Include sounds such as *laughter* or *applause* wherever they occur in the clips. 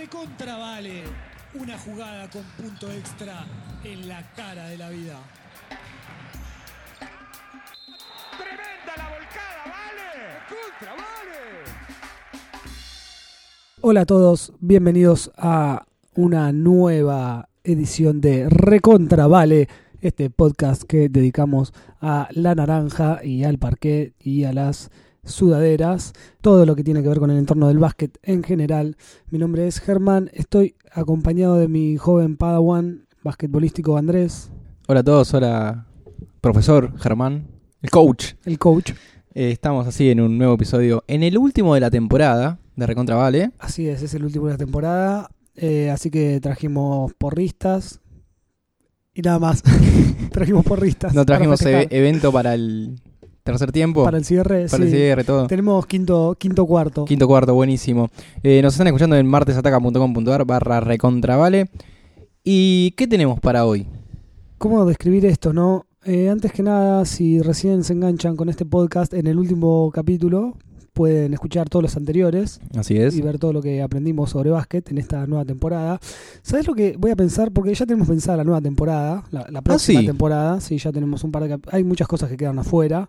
recontra vale una jugada con punto extra en la cara de la vida. ¡Tremenda la volcada! ¡Vale! ¡Contra, vale! Hola a todos, bienvenidos a una nueva edición de Recontra Vale, este podcast que dedicamos a la naranja y al parquet y a las sudaderas, todo lo que tiene que ver con el entorno del básquet en general. Mi nombre es Germán, estoy acompañado de mi joven padawan basquetbolístico Andrés, Hola a todos, hola profesor Germán, el coach. el coach. Eh, estamos así en un nuevo episodio, en el último de la temporada de Recontra Vale. Así es, es el último de la temporada, eh, así que trajimos porristas y nada más. *laughs* trajimos porristas. No trajimos e- evento para el tercer tiempo, para el cierre. para el sí. cierre, todo. Tenemos quinto, quinto cuarto. Quinto cuarto, buenísimo. Eh, nos están escuchando en martesataca.com.ar barra Recontra Vale. ¿Y qué tenemos para hoy? ¿Cómo describir esto, no? Eh, antes que nada, si recién se enganchan con este podcast, en el último capítulo pueden escuchar todos los anteriores Así es. y ver todo lo que aprendimos sobre básquet en esta nueva temporada. ¿Sabes lo que voy a pensar? Porque ya tenemos pensada la nueva temporada, la, la próxima Ah, sí. temporada. Sí, ya tenemos un par de... Hay muchas cosas que quedan afuera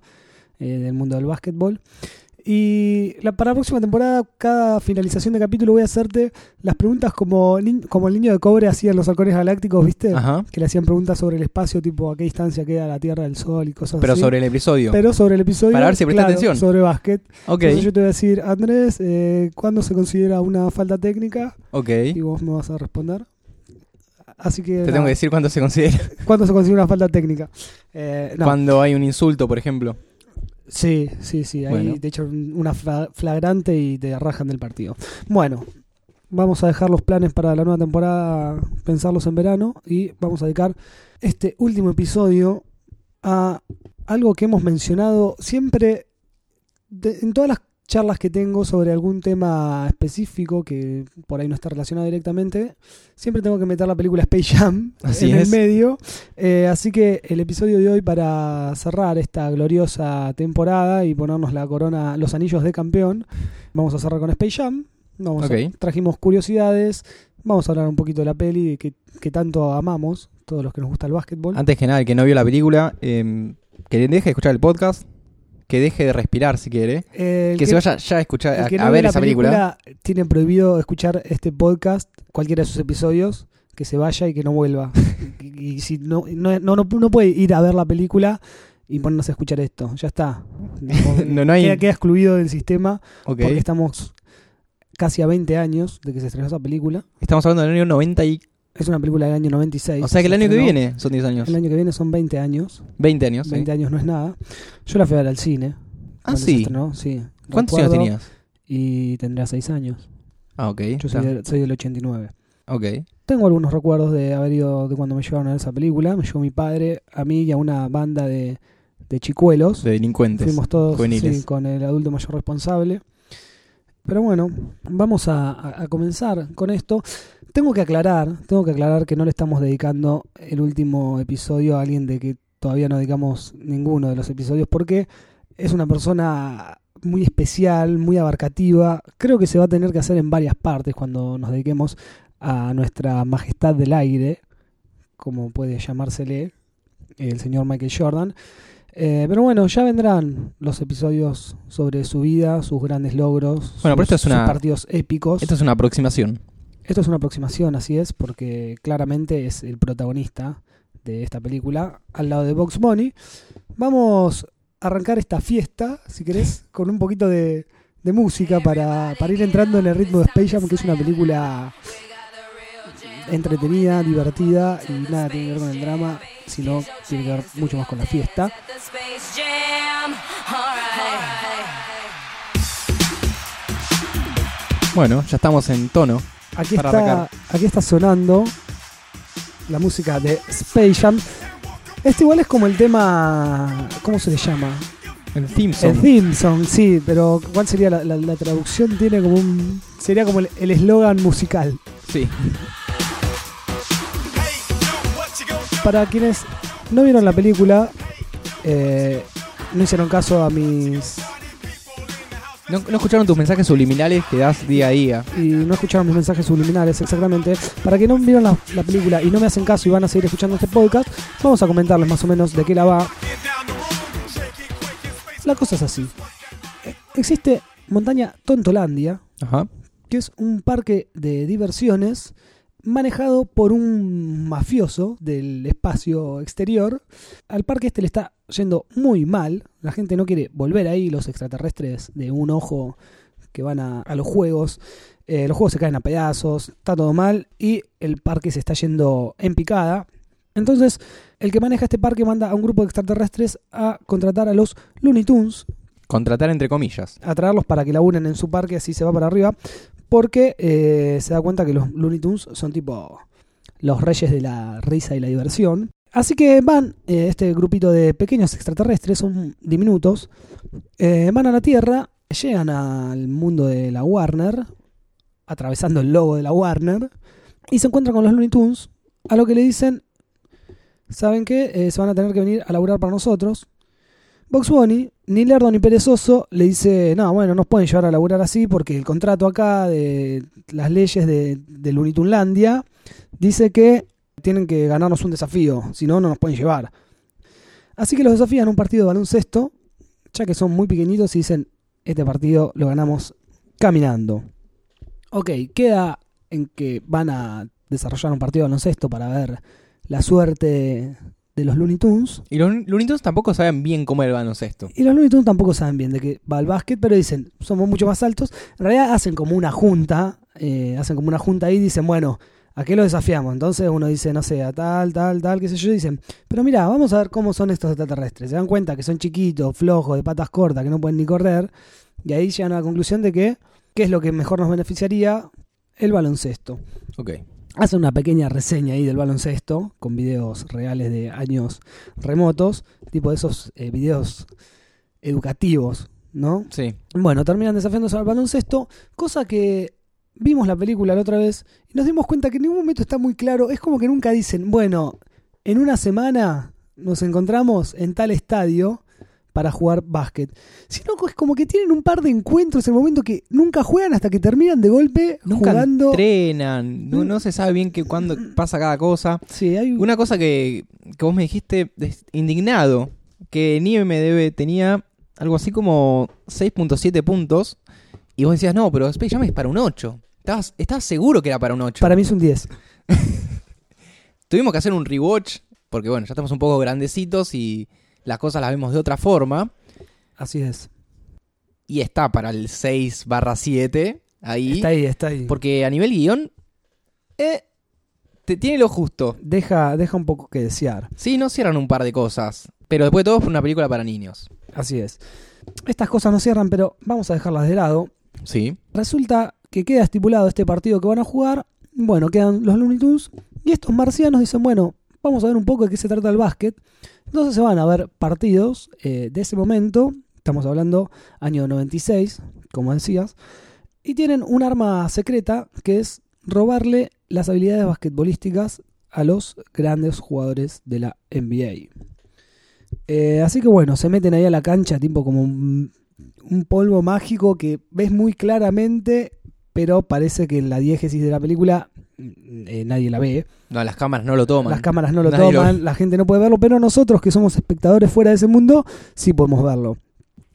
eh, del mundo del básquetbol. Y la, para la próxima temporada, cada finalización de capítulo voy a hacerte las preguntas como, el niño de cobre hacían los halcones galácticos, ¿viste? Ajá. que le hacían preguntas sobre el espacio, tipo a qué distancia queda la Tierra del Sol y cosas Pero así. sobre el episodio. Pero sobre el episodio. Para ver si presta claro, atención. Sobre básquet. ok, Entonces yo te voy a decir, Andrés, eh, ¿cuándo se considera una falta técnica? ok. Y vos me vas a responder. Así que. Te nada, tengo que decir cuánto se considera. *laughs* ¿Cuándo se considera una falta técnica? Eh, no. Cuando hay un insulto, por ejemplo. Sí, sí, sí. Bueno. te echan una fla- flagrante y te rajan del partido. Bueno, vamos a dejar los planes para la nueva temporada, pensarlos en verano y vamos a dedicar este último episodio a algo que hemos mencionado siempre de- en todas las charlas que tengo sobre algún tema específico que por ahí no está relacionado directamente, siempre tengo que meter la película Space Jam *laughs* Así en es. el medio. Eh, así que el episodio de hoy para cerrar esta gloriosa temporada y ponernos la corona, los anillos de campeón, vamos a cerrar con Space Jam. Vamos a- trajimos curiosidades, vamos a hablar un poquito de la peli que, que tanto amamos, todos los que nos gusta el básquetbol. Antes que nada, el que no vio la película, eh, que deje de escuchar el podcast, que deje de respirar si quiere, que, se vaya ya a escuchar, a, ver la esa película. tiene prohibido escuchar este podcast, cualquiera de sus episodios, que se vaya y que no vuelva. *laughs* y, y si no, no, no, no, no puede ir a ver la película y ponernos a escuchar esto, ya está. *laughs* No, no hay- queda, queda excluido del sistema porque estamos casi a 20 años de que se estrenó esa película. Estamos hablando del año 90 y... Es una película del año 96. O sea que el año que viene son 10 años. El año que viene son 20 años. 20 años, sí. 20 años no es nada. Yo la fui a ver al cine. Ah, sí. sí. ¿Cuántos años tenías? Y tendría 6 años. Ah, ok. Yo soy, del- soy del 89. Ok. Tengo algunos recuerdos de haber ido de cuando me llevaron a ver esa película. Me llevó mi padre, a mí y a una banda de, de chicuelos. De delincuentes. Fuimos todos juveniles. sí, con el adulto mayor responsable. Pero bueno, vamos a, comenzar con esto. Tengo que aclarar, tengo que aclarar que no le estamos dedicando el último episodio a alguien de que todavía no dedicamos ninguno de los episodios porque es una persona muy especial, muy abarcativa. Creo que se va a tener que hacer en varias partes cuando nos dediquemos a nuestra majestad del aire, como puede llamársele el señor Michael Jordan. Eh, pero bueno, ya vendrán los episodios sobre su vida, sus grandes logros, Bueno, pero sus, esto es una- sus partidos épicos. Esto es una aproximación. Esto es una aproximación, así es, porque claramente es el protagonista de esta película, al lado de Box Bunny. Vamos a arrancar esta fiesta, si querés, con un poquito de, de música para, para ir entrando en el ritmo de Space Jam, que es una película entretenida, divertida y nada tiene que ver con el drama, sino tiene que ver mucho más con la fiesta. Bueno, ya estamos en tono. Aquí Para está, arrancar. aquí está sonando la música de Space Jam. Este igual es como el tema. ¿Cómo se le llama? El theme song. El theme song, sí, pero ¿cuál sería la, la- la traducción? Tiene como un. Sería como el eslogan musical. Sí. Para quienes no vieron la película, eh, no hicieron caso a mis No, no escucharon tus mensajes subliminales que das día a día. y no escucharon mis mensajes subliminales exactamente. Para que no vieron la, la película y no me hacen caso y van a seguir escuchando este podcast, vamos a comentarles más o menos de qué la va. La cosa es así. Eh, Existe Montaña Tontolandia, Ajá. que es un parque de diversiones manejado por un mafioso del espacio exterior. Al parque este le está yendo muy mal. La gente no quiere volver ahí. Los extraterrestres de un ojo que van a, a los juegos. eh, los juegos se caen a pedazos. Está todo mal. Y el parque se está yendo en picada. Entonces, el que maneja este parque manda a un grupo de extraterrestres a contratar a los Looney Tunes, Contratar entre comillas. a traerlos para que laburen en su parque, así se va para arriba, porque eh, se da cuenta que los Looney Tunes son tipo los reyes de la risa y la diversión. Así que van, eh, este grupito de pequeños extraterrestres, son diminutos, eh, van a la Tierra, llegan al mundo de la Warner, atravesando el logo de la Warner, y se encuentran con los Looney Tunes, a lo que le dicen, ¿saben qué? Se van a tener que venir a laburar para nosotros. Box Bunny, ni lerdo ni perezoso, le dice, no, bueno, nos pueden llevar a laburar así porque el contrato acá de las leyes de, de dice que tienen que ganarnos un desafío, si no, no nos pueden llevar. Así que los desafían un partido de baloncesto, ya que son muy pequeñitos y dicen, este partido lo ganamos caminando. Ok, queda en que van a desarrollar un partido de baloncesto para ver la suerte de los Looney Tunes. Y los Looney Tunes tampoco saben bien cómo era el baloncesto. Y los Looney Tunes tampoco saben bien de qué va el básquet, pero dicen, somos mucho más altos. En realidad hacen como una junta, eh, hacen como una junta ahí y dicen, bueno, ¿a qué lo desafiamos? Entonces uno dice, no sé, a tal, tal, tal, qué sé yo. y Dicen, pero mira, vamos a ver cómo son estos extraterrestres. Se dan cuenta que son chiquitos, flojos, de patas cortas, que no pueden ni correr. Y ahí llegan a la conclusión de que, ¿qué es lo que mejor nos beneficiaría? El baloncesto. Ok. Hacen una pequeña reseña ahí del baloncesto con videos reales de años remotos, tipo de esos eh, videos educativos, ¿no? Sí. Bueno, terminan desafiándose al baloncesto, cosa que vimos la película la otra vez y nos dimos cuenta que en ningún momento está muy claro. Es como que nunca dicen, bueno, en una semana nos encontramos en tal estadio para jugar básquet. Sino que es como que tienen un par de encuentros en el momento que nunca juegan hasta que terminan de golpe Nunca jugando. entrenan. No, no se sabe bien que cuándo pasa cada cosa. Sí, hay Una cosa que, que vos me dijiste es indignado, que en IMDB tenía algo así como 6.7 puntos, y vos decías, no, pero Space Jam es para un 8. ¿Estabas, estabas seguro que era para un 8? Para mí es un 10. *laughs* Tuvimos que hacer un rewatch, porque bueno, ya estamos un poco grandecitos y las cosas las vemos de otra forma, Así es. y está para el 6 barra 7 ahí, Está ahí, está ahí. porque a nivel guion, eh, te, tiene lo justo. Deja, deja un poco que desear. Sí, no cierran un par de cosas, pero después de todo es una película para niños. Así es. Estas cosas no cierran, pero vamos a dejarlas de lado. Sí. Resulta que queda estipulado este partido que van a jugar. Bueno, quedan los Looney Tunes. Y estos marcianos dicen, bueno, vamos a ver un poco de qué se trata el básquet. Entonces se van a ver partidos eh, de ese momento. Estamos hablando año 96, como decías. Y tienen un arma secreta que es robarle las habilidades basquetbolísticas a los grandes jugadores de la NBA. Eh, así que bueno, se meten ahí a la cancha tipo como un, un polvo mágico que ves muy claramente, pero parece que en la diégesis de la película eh, nadie la ve. No, las cámaras no lo toman. Las cámaras no lo Nadie toman, la gente no puede verlo, pero nosotros que somos espectadores fuera de ese mundo, sí podemos verlo.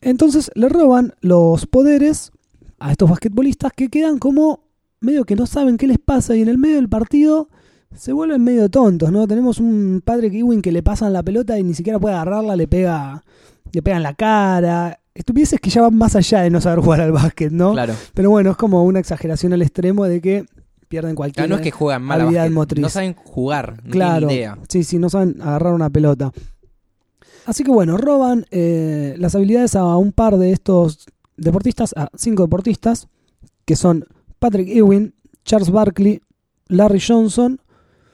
Entonces le roban los poderes a estos basquetbolistas que quedan como medio que no saben qué les pasa y en el medio del partido se vuelven medio tontos, ¿no? Tenemos un padre Kiwin que le pasan la pelota y ni siquiera puede agarrarla, le pega, le pega en la cara. Estupideces que ya van más allá de no saber jugar al básquet, ¿no? Claro. Pero bueno, es como una exageración al extremo de que pierden cualquier Claro, no es que juegan mal habilidad motriz. No saben jugar, no Claro, tienen idea. sí, sí, no saben agarrar una pelota. Así que bueno, roban eh, las habilidades a un par de estos deportistas, a cinco deportistas, que son Patrick Ewing, Charles Barkley, Larry Johnson.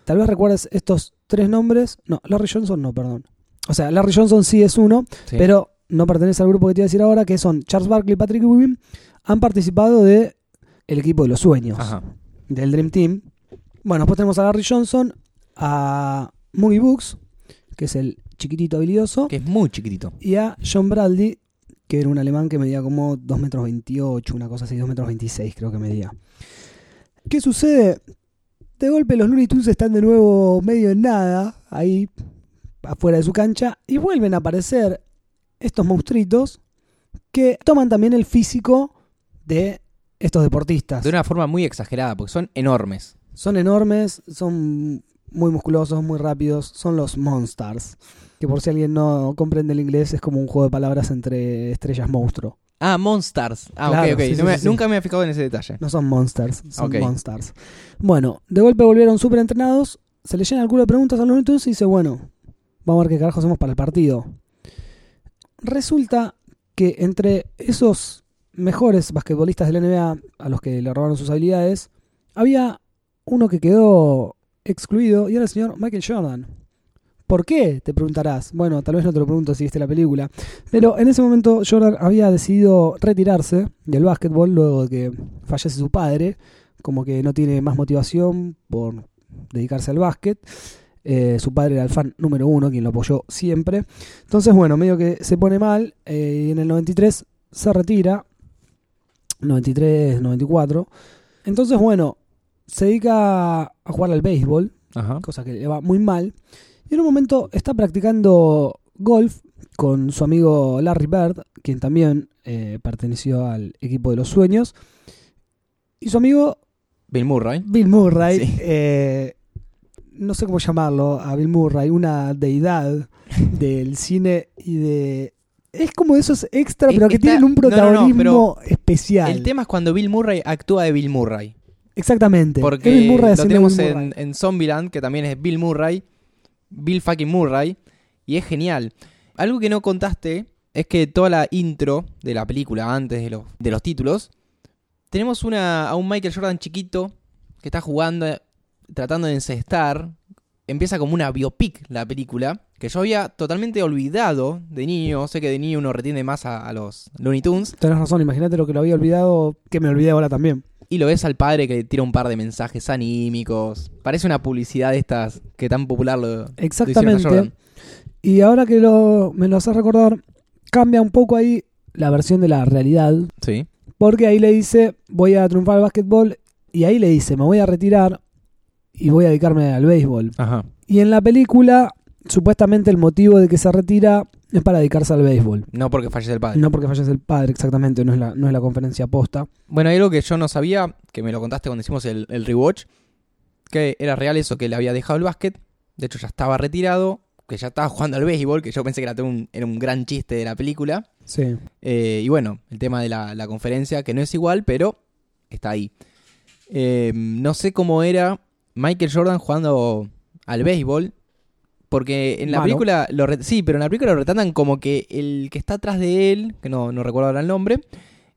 Tal vez recuerdes estos tres nombres. No, Larry Johnson no, perdón. O sea, Larry Johnson sí es uno, Sí. pero no pertenece al grupo que te iba a decir ahora, que son Charles Barkley y Patrick Ewing. Han participado de el equipo de los sueños Ajá. Del Dream Team. Bueno, después tenemos a Larry Johnson, a Moogie Books, que es el chiquitito habilidoso, Que es muy chiquitito. y a John Bradley, que era un alemán que medía como 2 metros 28, una cosa así, 2 metros 26 creo que medía. ¿Qué sucede? De golpe los Looney Tunes están de nuevo medio en nada, ahí afuera de su cancha, y vuelven a aparecer estos monstruitos que toman también el físico de estos deportistas. De una forma muy exagerada, porque son enormes. Son enormes, son muy musculosos, muy rápidos, son los Monsters. Que por si alguien no comprende el inglés, es como un juego de palabras entre estrellas monstruo. Ah, Monsters. Ah, Claro, ok, ok. sí, No sí, me- sí, sí. Nunca me había fijado en ese detalle. No son Monsters, son Ok. Monsters. Bueno, de golpe volvieron súper entrenados, se le llena el culo de preguntas a los Tunes y dice, bueno, vamos a ver qué carajo hacemos para el partido. Resulta que entre esos mejores basquetbolistas de la NBA a los que le robaron sus habilidades, había uno que quedó excluido y era el señor Michael Jordan. ¿Por qué? Te preguntarás. Bueno, tal vez no te lo pregunto si viste la película. Pero en ese momento Jordan había decidido retirarse del básquetbol luego de que fallece su padre. Como que no tiene más motivación por dedicarse al básquet. Eh, su padre era el fan número uno, quien lo apoyó siempre. Entonces, bueno, medio que se pone mal. eh, y en el 93 se retira. 93, 94. Entonces, bueno, se dedica a jugar al béisbol Ajá. cosa que le va muy mal. Y en un momento está practicando golf con su amigo Larry Bird, quien también eh, perteneció al equipo de los sueños. Y su amigo Bill Murray. Bill Murray, Sí. eh, no sé cómo llamarlo, a Bill Murray, una deidad *laughs* del cine y de... Es como esos extra, Es- pero que está- tienen un no, no, no, protagonismo especial. El tema es cuando Bill Murray actúa de Bill Murray. Exactamente. Porque Bill Murray lo tenemos Bill en, Murray. en Zombieland, que también es Bill Murray. Bill fucking Murray. Y es genial. Algo que no contaste es que toda la intro de la película, antes de los, de los títulos, tenemos una, a un Michael Jordan chiquito que está jugando, tratando de encestar. Empieza como una biopic la película, que yo había totalmente olvidado de niño. Sé que de niño uno retiene más a, a los Looney Tunes. Tenés razón, imagínate lo que lo había olvidado, que me olvidé ahora también. Y lo ves al padre que tira un par de mensajes anímicos. Parece una publicidad de estas que tan popular lo, lo hicieron a Exactamente. Y ahora que lo, me lo hace recordar, cambia un poco ahí la versión de la realidad. Sí. Porque ahí le dice, voy a triunfar al básquetbol. Y ahí le dice, me voy a retirar y voy a dedicarme al béisbol. Ajá. Y en la película, supuestamente el motivo de que se retira es para dedicarse al béisbol. No porque fallece el padre. No porque fallece el padre, exactamente, no es la, no es la conferencia posta. Bueno, hay algo que yo no sabía, que me lo contaste cuando hicimos el, el rewatch, que era real eso, que le había dejado el básquet, de hecho ya estaba retirado, que ya estaba jugando al béisbol, que yo pensé que era, un, era un gran chiste de la película. Sí. Eh, y bueno, el tema de la, la conferencia, que no es igual, pero está ahí. Eh, no sé cómo era Michael Jordan jugando al béisbol, porque en la Malo. película, lo sí, pero en la película lo retratan como que el que está atrás de él, que no, no recuerdo ahora el nombre,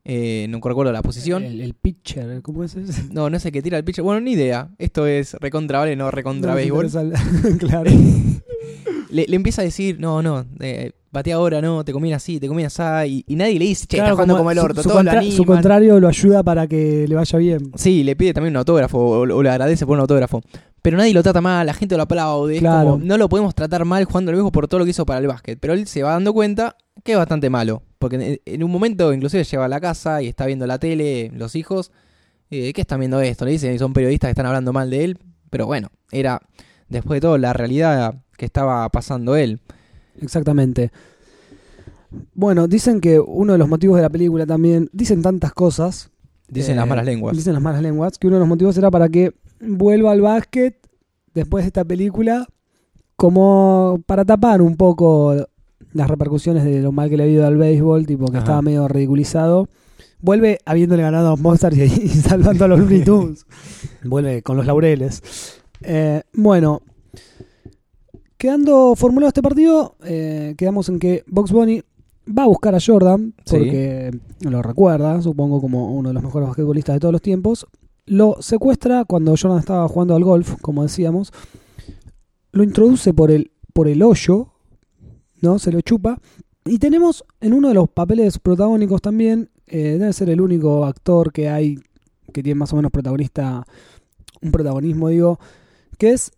eh, no recuerdo la posición. El, el pitcher, ¿cómo es ese? No, no sé qué tira el pitcher. Bueno, ni idea. Esto es recontra vale, no recontra No, béisbol. *laughs* claro. *laughs* Le, le empieza a decir, no, no, eh, batea ahora, no, te conviene así, te conviene así. Y, y nadie le dice, che, Claro, estás jugando como como el su- orto. Su, lo contra- su contrario lo ayuda para que le vaya bien. Sí, le pide también un autógrafo o, o le agradece por un autógrafo. Pero nadie lo trata mal, la gente lo aplaude. es Claro. como, no lo podemos tratar mal jugando al béisbol por todo lo que hizo para el básquet. Pero él se va dando cuenta que es bastante malo. Porque en, en un momento inclusive lleva a la casa y está viendo la tele, los hijos. Eh, ¿Qué están viendo esto? Le dicen, son periodistas que están hablando mal de él. Pero bueno, era después de todo la realidad que estaba pasando él. Exactamente. Bueno, dicen que uno de los motivos de la película también, dicen tantas cosas. Dicen eh, las malas lenguas. Dicen las malas lenguas, que uno de los motivos era para que vuelva al básquet después de esta película, como para tapar un poco las repercusiones de lo mal que le ha ido al béisbol, tipo que Ajá. estaba medio ridiculizado. Vuelve habiéndole ganado a los Monsters y, y *laughs* salvando a los Looney Tunes. Vuelve con los laureles. Eh, bueno, quedando formulado este partido, eh, quedamos en que Box Bunny va a buscar a Jordan, Sí. porque lo recuerda, supongo, como uno de los mejores basquetbolistas de todos los tiempos. Lo secuestra cuando Jordan estaba jugando al golf, como decíamos. Lo introduce por el, por el hoyo, ¿no? Se lo chupa. Y tenemos en uno de los papeles protagónicos también, eh, debe ser el único actor que hay que tiene más o menos protagonista, un protagonismo, digo, que es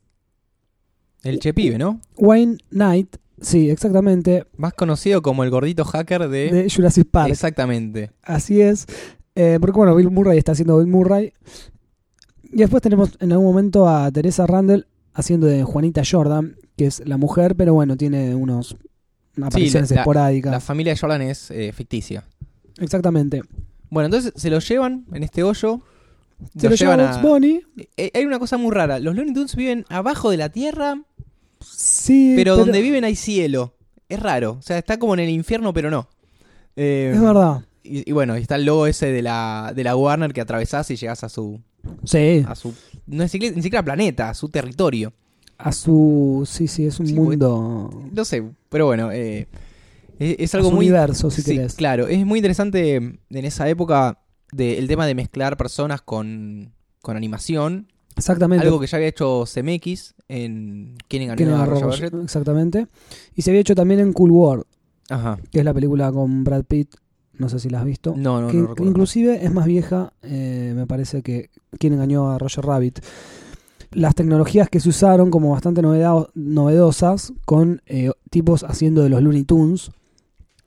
El Che Pibe, ¿no? Wayne Knight, Sí, exactamente. Más conocido como el gordito hacker de... De Jurassic Park. Exactamente. Así es. Eh, porque bueno, Bill Murray está haciendo Bill Murray. Y después tenemos en algún momento a Teresa Randall haciendo de Juanita Jordan, que es la mujer, pero bueno, tiene unos apariciones la- esporádicas. La familia de Jordan es eh, ficticia. Exactamente. Bueno, entonces se lo llevan en este hoyo. Se lo lleva llevan Bugs Bunny. Eh, Hay una cosa muy rara. Los Looney Tunes viven abajo de la tierra, Sí, pero, donde viven hay cielo. Es raro. O sea, está como en el infierno, pero no. Eh, Es verdad. Y, y bueno, está el logo ese de la, de la Warner que atravesás y llegas a su. Sí, A su no es siquiera, ni siquiera planeta, a su territorio. a su. Sí, sí, es un Sí, porque- mundo. No sé, pero bueno. eh, es, es a algo su muy. universo, si sí, querés. claro, es muy interesante en esa época de, el tema de mezclar personas con, con animación. Exactamente. Algo que ya había hecho CMX en Quién ganó no a Roger Rabbit. Exactamente. Y se había hecho también en Cool World, Ajá. que es la película con Brad Pitt. No sé si la has visto. No, no, que no inclusive es más vieja, eh, me parece que quien engañó a Roger Rabbit. Las tecnologías que se usaron como bastante novedosas, con eh, tipos haciendo de los Looney Tunes,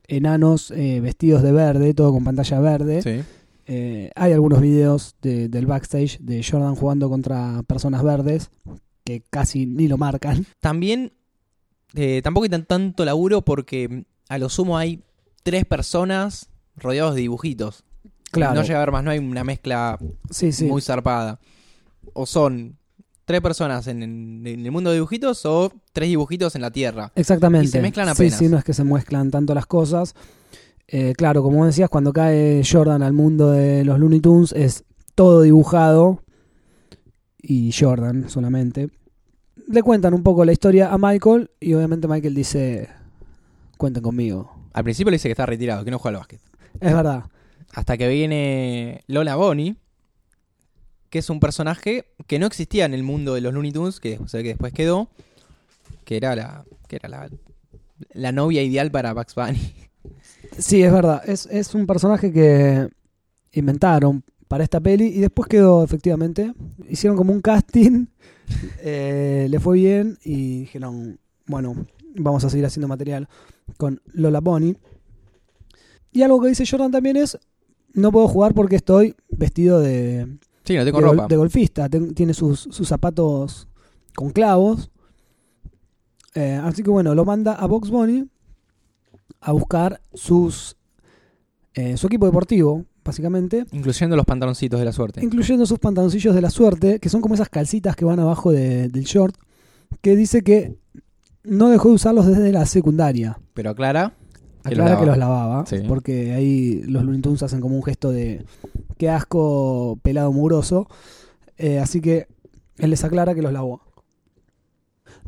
enanos eh, vestidos de verde, todo con pantalla verde. Sí. Eh, hay algunos videos de- del backstage de Jordan jugando contra personas verdes que casi ni lo marcan. También eh, tampoco hay tan, tanto laburo porque a lo sumo hay tres personas rodeados de dibujitos. Claro. No llega a haber más, no hay una mezcla sí, sí. muy zarpada. O son tres personas en, el mundo de dibujitos o tres dibujitos en la Tierra. Exactamente. Y se mezclan Sí, apenas. sí, no es que se mezclan tanto las cosas. Eh, claro, como decías, cuando cae Jordan al mundo de los Looney Tunes es todo dibujado y Jordan solamente. Le cuentan un poco la historia a Michael y obviamente Michael dice, cuenten conmigo. Al principio le dice que está retirado, que no juega al básquet. Es verdad. Hasta que viene Lola Bonnie, que es un personaje que no existía en el mundo de los Looney Tunes, que ve que después quedó, que era la, que era la, la novia ideal para Bugs Bunny. Sí, es verdad. Es, es un personaje que inventaron para esta peli y después quedó efectivamente. Hicieron como un casting, *laughs* eh, le fue bien y dijeron, bueno, vamos a seguir haciendo material con Lola Bonnie. Y algo que dice Jordan también es, no puedo jugar porque estoy vestido de, Sí, no tengo de, gol- ropa. de golfista. Ten- tiene sus, sus zapatos con clavos. Eh, así que bueno, lo manda a Box Bunny a buscar sus eh, su equipo deportivo, básicamente, Incluyendo los pantaloncitos de la suerte. incluyendo sus pantaloncillos de la suerte, que son como esas calcitas que van abajo de- del short, que dice que no dejó de usarlos desde la secundaria. Pero aclara que Aclara los que los lavaba, Sí. porque ahí los Looney Tunes hacen como un gesto de qué asco pelado mugroso. Eh, así que él les aclara que los lavó.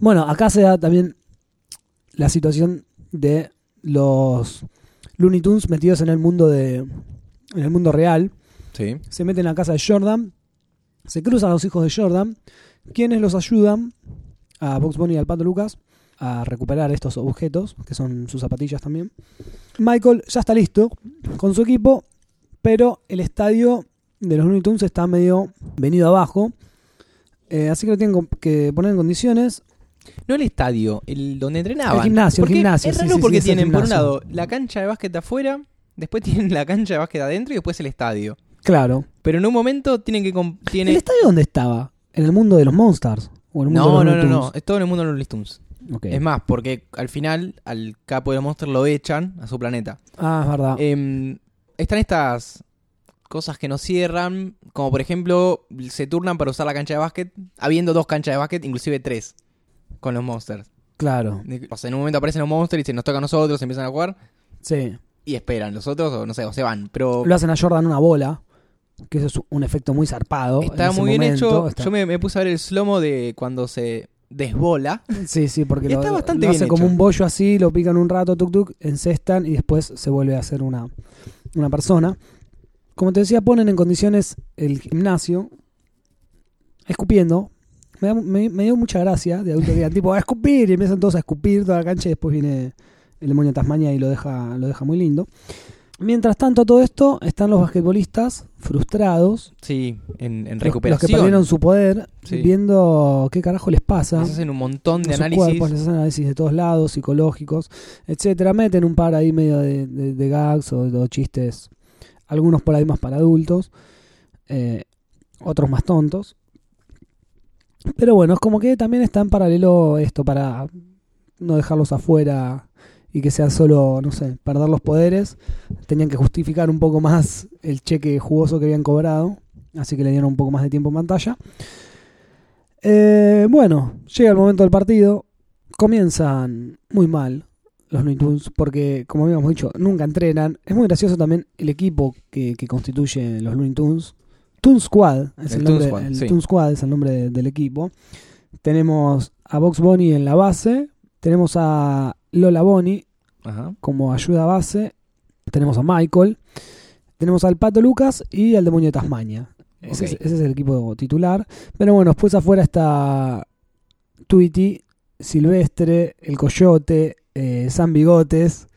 Bueno, acá se da también la situación de los Looney Tunes metidos en el mundo de en el mundo real. Sí. Se meten a la casa de Jordan, se cruzan los hijos de Jordan, quienes los ayudan a Box Bunny y al Pato Lucas a recuperar estos objetos, que son sus zapatillas también. Michael ya está listo con su equipo, pero el estadio de los Looney Tunes está medio venido abajo. Eh, así que lo tienen que poner en condiciones. No el estadio, el donde entrenaban. El gimnasio, el Porque gimnasio, Es raro sí, porque sí, el tienen, por un lado, la cancha de básquet afuera, después *laughs* tienen la cancha de básquet adentro y después el estadio. Claro. Pero en un momento tienen que... ¿El estadio dónde estaba? ¿En el mundo de los Monsters? ¿O en el mundo No, de no, los no, no. Es todo en el mundo de los Looney Tunes. Ok. Es más, porque al final al capo de los monsters lo echan a su planeta. Ah, es verdad. Em, están estas cosas que no cierran, como por ejemplo, se turnan para usar la cancha de básquet, habiendo dos canchas de básquet, inclusive tres, con los monsters. claro. O sea, en un momento aparecen los monsters y se nos toca a nosotros, empiezan a jugar Sí. y esperan. Los otros, o no sé, o se van. Pero Lo hacen a Jordan una bola, que eso es un efecto muy zarpado. está muy bien momento, hecho. está- Yo me, me puse a ver el slomo de cuando se desbola. Sí, sí, porque lo, Está bastante lo bien hace como un bollo así, lo pican un rato, tuk tuk, encestan y después se vuelve a hacer una, una persona. Como te decía, ponen en condiciones el gimnasio, escupiendo. Me, da- me- me dio mucha gracia de adulto que digan, tipo, a escupir, y empiezan todos a escupir toda la cancha y después viene el demonio de Tasmania y lo deja, lo deja muy lindo. Mientras tanto, todo esto están los basquetbolistas frustrados, Sí, en, recuperación. los que perdieron su poder, Sí. viendo qué carajo les pasa. Les hacen un montón de análisis. cuerpos, les hacen análisis de todos lados, psicológicos, etcétera. Meten un par ahí medio de, de- de gags o, o chistes, algunos por ahí más para adultos, eh, otros más tontos. Pero bueno, es como que también está en paralelo esto para no dejarlos afuera y que sea solo, no sé, perder los poderes. Tenían que justificar un poco más el cheque jugoso que habían cobrado, así que le dieron un poco más de tiempo en pantalla. Eh, bueno, llega el momento del partido. Comienzan muy mal los Looney Tunes porque, como habíamos dicho, nunca entrenan. Es muy gracioso también el equipo que, que constituye los Looney Tunes. Toon Squad es el, El Toon nombre, Squad, el sí. Toon Squad es el nombre de- del equipo. Tenemos a Box Bunny en la base. Tenemos a Lola Ajá. como ayuda base. Tenemos a Michael. Tenemos al Pato Lucas y al Demonio de Tasmania. Ese, es, Ok. ese es el equipo titular. Pero bueno, después afuera está Tweety, Silvestre, el Coyote, eh, San Bigotes.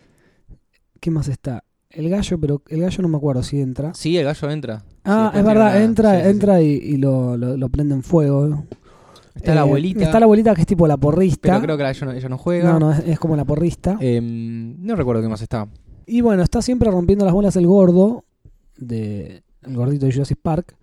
¿Qué más está? El gallo, pero el gallo no me acuerdo si entra. Sí, el gallo entra. Ah, Sí, es verdad, una- entra, sí, sí, sí. entra y, y lo, lo, lo prende en fuego. Está la Eh, abuelita. Está la abuelita que es tipo la porrista. Pero creo que la- ella no, ella no juega. No, no, es, es como la porrista. Em, no recuerdo qué más está. Y bueno, está siempre rompiendo las bolas el gordo, de el gordito de Jurassic Park,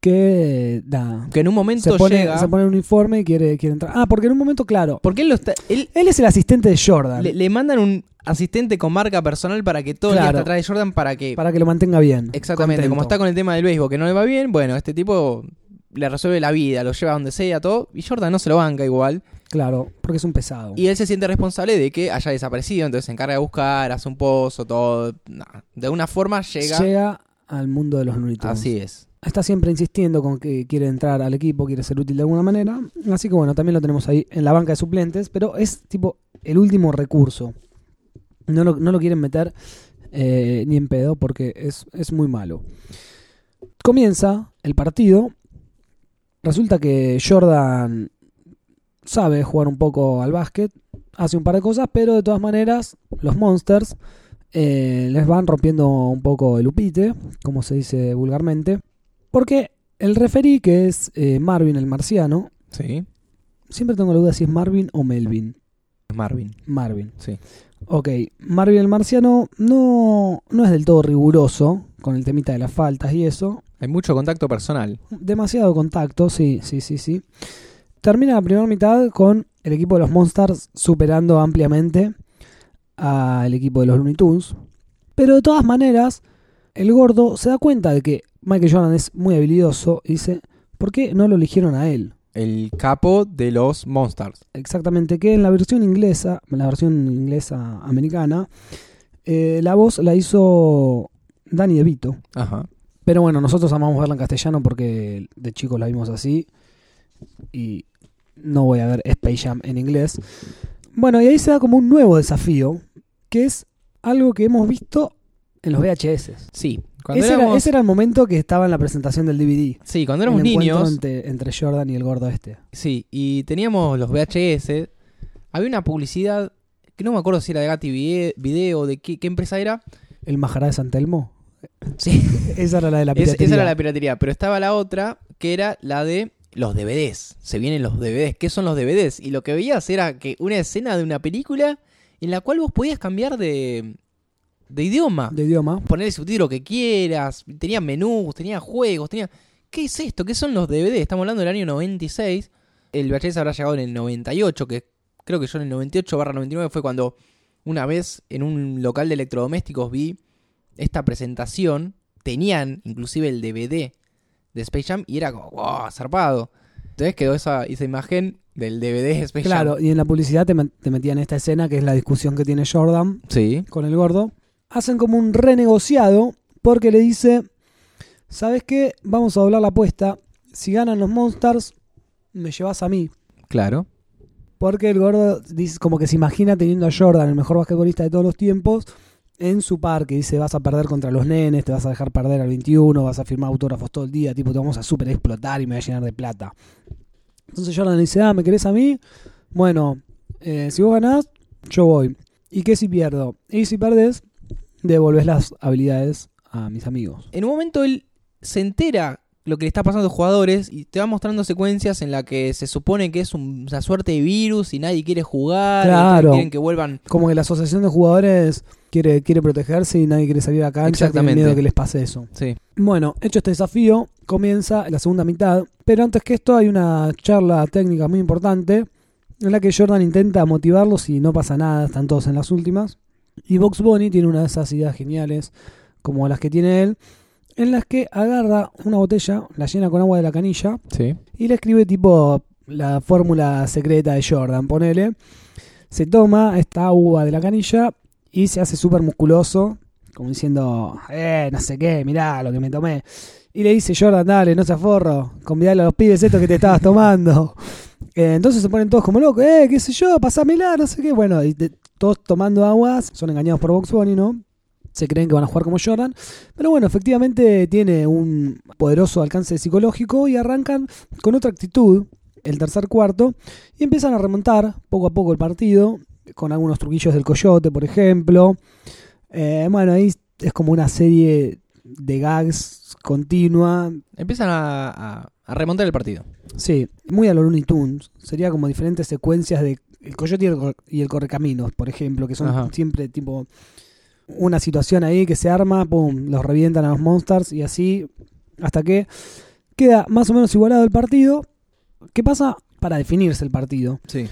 que da, Que en un momento se pone, llega. se pone un uniforme y quiere, quiere entrar. Ah, porque en un momento, claro, Porque él lo está. Él él es el asistente de Jordan, le, le mandan un asistente con marca personal para que todo el Claro. día atrás de Jordan para que. para que lo mantenga bien. Exactamente, como está con el tema del béisbol que no le va bien, bueno, este tipo le resuelve la vida, lo lleva a donde sea, todo, y Jordan no se lo banca igual. Claro, porque es un pesado. Y él se siente responsable de que haya desaparecido, entonces se encarga de buscar, hace un pozo, todo. Nah, de una forma llega. Llega al mundo de los Tunes. Así es. Está siempre insistiendo con que quiere entrar al equipo, quiere ser útil de alguna manera. Así que bueno, también lo tenemos ahí en la banca de suplentes, pero es tipo el último recurso. No lo, no lo quieren meter eh, ni en pedo porque es, es muy malo. Comienza el partido. Resulta que Jordan sabe jugar un poco al básquet, hace un par de cosas, pero de todas maneras los Monsters eh, les van rompiendo un poco el upite, como se dice vulgarmente, porque el referí, que es eh, Marvin el marciano, Sí. siempre tengo la duda si es Marvin o Melvin. Marvin. Marvin. Sí. Ok, Marvin el marciano no, no es del todo riguroso con el temita de las faltas y eso. Hay mucho contacto personal. Demasiado contacto, sí, sí, sí, sí. Termina la primera mitad con el equipo de los Monsters superando ampliamente al equipo de los Looney Tunes. Pero de todas maneras, el gordo se da cuenta de que Michael Jordan es muy habilidoso y dice, ¿por qué no lo eligieron a él? El capo de los Monsters. Exactamente, que en la versión inglesa, en la versión inglesa americana, eh, la voz la hizo Danny DeVito. Ajá. Pero bueno, nosotros amamos verla en castellano porque de chicos la vimos así. Y no voy a ver Space Jam en inglés. Bueno, y ahí se da como un nuevo desafío, que es algo que hemos visto en los VHS. Sí. Cuando Ese, era, ese era el momento que estaba en la presentación del DVD. sí, cuando éramos el niños. Entre, entre Jordan y el gordo este. Sí, y teníamos los VHS. Había una publicidad que no me acuerdo si era de Gatti Vide- Video, de qué, qué empresa era. El Majará de San Telmo. *laughs* Sí, Esa era la de la Es- piratería. esa era la piratería. Pero estaba la otra que era la de los DVDs. Se vienen los DVDs. ¿Qué son los DVDs? Y lo que veías era que una escena de una película en la cual vos podías cambiar de, de idioma. de idioma. Poner el subtítulo que quieras. Tenía menús, tenía juegos, tenía... ¿Qué es esto? ¿Qué son los DVD? Estamos hablando del año 96. El VHS habrá llegado en el 98, que creo que yo en el 98 barra 99 fue cuando una vez en un local de electrodomésticos vi esta presentación. Tenían inclusive el DVD de Space Jam y era como, wow, zarpado. Entonces quedó esa, esa imagen del DVD de Space Claro, Jam. y en la publicidad te, met- te metían esta escena que es la discusión que tiene Jordan Sí. con el gordo. Hacen como un renegociado porque le dice, ¿sabes qué? Vamos a doblar la apuesta. Si ganan los Monsters, me llevas a mí. Claro. Porque el gordo dice como que se imagina teniendo a Jordan, el mejor basquetbolista de todos los tiempos, en su parque. Dice, vas a perder contra los nenes, te vas a dejar perder al 21, vas a firmar autógrafos todo el día, tipo, te vamos a super explotar y me voy a llenar de plata. Entonces Jordan le dice, ah, ¿me querés a mí? Bueno, eh, si vos ganás, yo voy. ¿Y qué si pierdo? Y si perdés, devolves las habilidades a mis amigos. En un momento él se entera lo que le está pasando a los jugadores y te va mostrando secuencias en la que se supone que es un- una suerte de virus y nadie quiere jugar, Claro. quieren que vuelvan. Como que la asociación de jugadores quiere, quiere protegerse y nadie quiere salir a cancha, tiene Exactamente. miedo que les pase eso. Sí. Bueno, hecho este desafío, comienza la segunda mitad, pero antes que esto hay una charla técnica muy importante en la que Jordan intenta motivarlos y no pasa nada, están todos en las últimas. Y Box Bunny tiene una de esas ideas geniales, como las que tiene él, en las que agarra una botella, la llena con agua de la canilla Sí. y le escribe tipo la fórmula secreta de Jordan, ponele. Se toma esta agua de la canilla y se hace súper musculoso, como diciendo, eh, no sé qué, mirá lo que me tomé. Y le dice, Jordan, dale, no seas forro, convidale a los pibes estos que te estabas tomando. *laughs* Eh, entonces se ponen todos como locos, eh, qué sé yo, pasámela, no sé qué. Bueno, y todos tomando aguas, son engañados por Box Bunny, ¿no? Se creen que van a jugar como Jordan. Pero bueno, efectivamente tiene un poderoso alcance psicológico y arrancan con otra actitud el tercer cuarto y empiezan a remontar poco a poco el partido con algunos truquillos del coyote, por ejemplo. Eh, bueno, ahí es como una serie de gags continua. Empiezan a- a remontar el partido. Sí, muy a los Looney Tunes. Sería como diferentes secuencias de el coyote y el, cor- y el correcaminos, por ejemplo, que son Ajá. siempre tipo una situación ahí que se arma, pum, los revientan a los monsters y así hasta que queda más o menos igualado el partido. ¿Qué pasa? Para definirse el partido. Sí.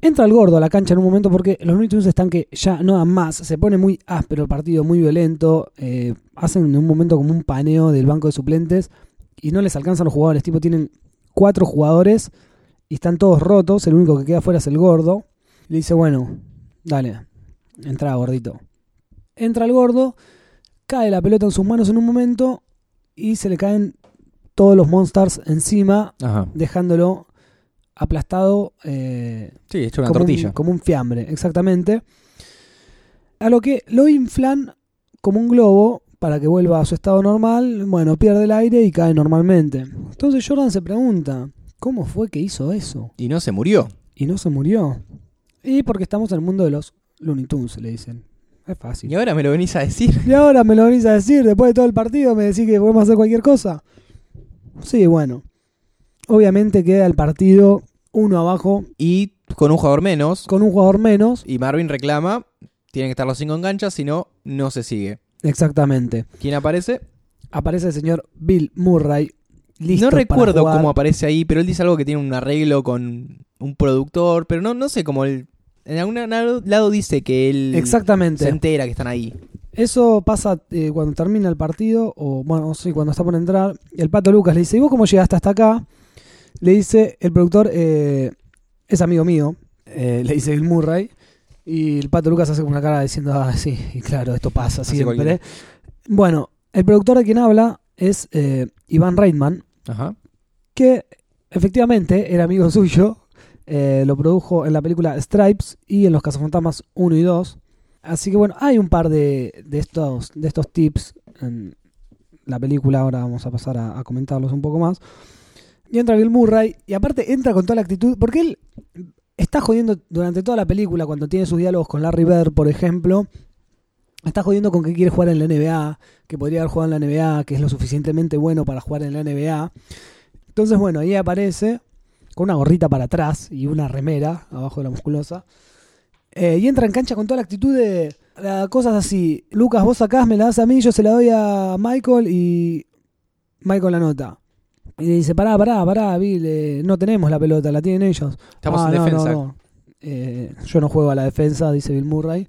Entra el gordo a la cancha en un momento porque los Looney Tunes están que ya no dan más. Se pone muy áspero el partido, muy violento. eh, hacen en un momento como un paneo del banco de suplentes y no les alcanzan los jugadores. Tipo, tienen cuatro jugadores y están todos rotos. El único que queda afuera es el gordo. Le dice, bueno, dale, entra gordito. Entra el gordo, cae la pelota en sus manos en un momento y se le caen todos los monsters encima, Ajá. dejándolo aplastado. eh, Sí, hecho una como tortilla. Un, como un fiambre, exactamente. A lo que lo inflan como un globo para que vuelva a su estado normal. Bueno, pierde el aire y cae normalmente. Entonces Jordan se pregunta, ¿cómo fue que hizo eso? Y no se murió. Y no se murió. Y porque estamos en el mundo de los Looney Tunes, le dicen. Es fácil. Y ahora me lo venís a decir. Y ahora me lo venís a decir, después de todo el partido, me decís que podemos hacer cualquier cosa. Sí, bueno. Obviamente queda el partido uno abajo Y con un jugador menos. con un jugador menos. Y Marvin reclama. Tienen que estar los cinco en cancha, si no, no se sigue. Exactamente. ¿Quién aparece? Aparece el señor Bill Murray. Listo no recuerdo cómo aparece ahí, pero él dice algo que tiene un arreglo con un productor, pero no, no sé cómo él... En algún lado- lado dice que él Exactamente. se entera que están ahí. Eso pasa eh, cuando termina el partido, o bueno, sí, cuando está por entrar. El pato Lucas le dice: ¿Y vos cómo llegaste hasta acá? Le dice el productor: eh, Es amigo mío. eh, *laughs* le dice Bill Murray. Y el pato Lucas hace como una cara diciendo: Ah, sí, y claro, esto pasa siempre. cualquiera. Bueno, el productor de quien habla es eh, Iván Reitman, Ajá. que efectivamente era amigo *laughs* suyo. eh, lo produjo en la película Stripes y en Los Cazafantasmas 1 y 2. Así que bueno, hay un par de, de estos, de estos tips en la película. Ahora vamos a pasar a, a comentarlos un poco más. Y entra Bill Murray y aparte entra con toda la actitud. Porque él está jodiendo durante toda la película cuando tiene sus diálogos con Larry Bird, por ejemplo. Está jodiendo con que quiere jugar en la NBA, que podría haber jugado en la NBA, que es lo suficientemente bueno para jugar en la NBA. Entonces, bueno, ahí aparece con una gorrita para atrás y una remera abajo de la musculosa. Eh, y entra en cancha con toda la actitud de cosas así. Lucas, vos sacás, me la das a mí, yo se la doy a Michael y Michael la nota. Y le dice, pará, pará, pará, Bill, eh, no tenemos la pelota, la tienen ellos. Estamos "Ah, en no, defensa. no, no. Eh, yo no juego a la defensa, dice Bill Murray,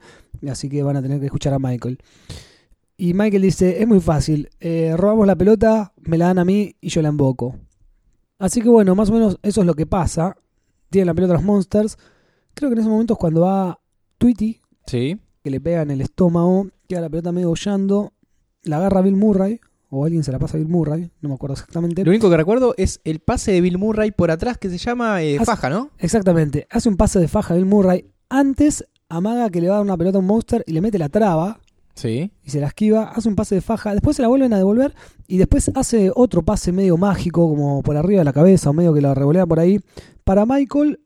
así que van a tener que escuchar a Michael. Y Michael dice, es muy fácil, eh, robamos la pelota, me la dan a mí y yo la emboco. Así que bueno, más o menos eso es lo que pasa. Tienen la pelota los Monsters. Creo que en esos momentos cuando va Tweety, Sí. que le pega en el estómago, queda la pelota medio hollando, la agarra Bill Murray, o alguien se la pasa a Bill Murray, no me acuerdo exactamente. Lo único que recuerdo es el pase de Bill Murray por atrás que se llama eh, Hace- faja, ¿no? Exactamente, hace un pase de faja a Bill Murray. Antes amaga que le va a dar una pelota a un Monster y le mete la traba Sí. y se la esquiva, hace un pase de faja, después se la vuelven a devolver y después hace otro pase medio mágico, como por arriba de la cabeza o medio que la revolea por ahí, para Michael,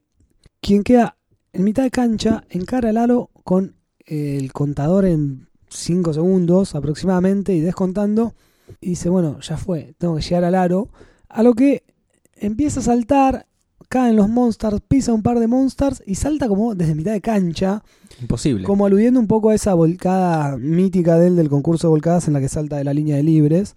quien queda en mitad de cancha, encara el aro con el contador en 5 segundos aproximadamente y descontando. Y dice, bueno, ya fue, tengo que llegar al aro. A lo que empieza a saltar, caen los monsters, pisa un par de monsters y salta como desde mitad de cancha, Imposible. como aludiendo un poco a esa volcada mítica de él del concurso de volcadas en la que salta de la línea de libres.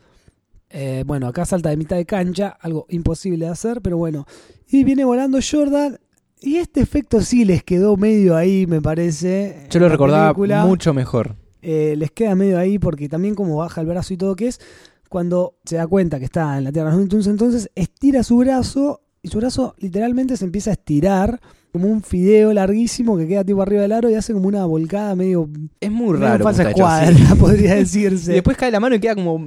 Eh, bueno, acá salta de mitad de cancha, algo imposible de hacer, pero bueno. Y viene volando Jordan. Y este efecto sí les quedó medio ahí, me parece. Yo lo recordaba película. mucho mejor. Eh, les queda medio ahí porque también como baja el brazo y todo que es cuando se da cuenta que está en la Tierra de los entonces estira su brazo y su brazo literalmente se empieza a estirar como un fideo larguísimo que queda tipo arriba del aro y hace como una volcada medio, Es muy medio raro. falsa escuadra, *laughs* podría decirse. Y después cae la mano y queda como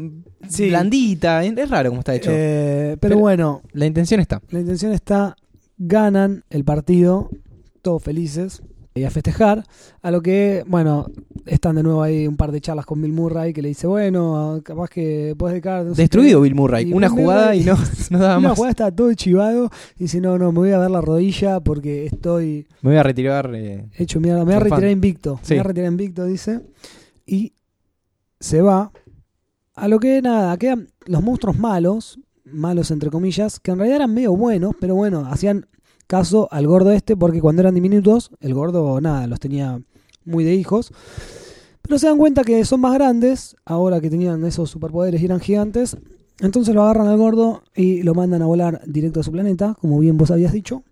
Sí. blandita. Es raro como está hecho. Eh, pero Pero- bueno, La intención está. la intención está, ganan el partido, todos felices, y a festejar, a lo que, bueno, están de nuevo ahí un par de charlas con Bill Murray que le dice, bueno, capaz que puedes dedicar... no Destruido qué". Bill Murray. Y Una Bill jugada Murray- y no, *laughs* no daba Una más. jugada estaba todo chivado y dice, no, no, me voy a dar la rodilla porque estoy Me voy a retirar. eh, hecho mierda, me voy a retirar invicto, Sí. me voy a retirar invicto, dice, y se va, a lo que nada, quedan los monstruos malos, malos entre comillas, que en realidad eran medio buenos, pero bueno, hacían caso al gordo este porque cuando eran diminutos, el gordo nada, los tenía muy de hijos. Pero se dan cuenta que son más grandes, ahora que tenían esos superpoderes y eran gigantes. Entonces lo agarran al gordo y lo mandan a volar directo a su planeta, como bien vos habías dicho.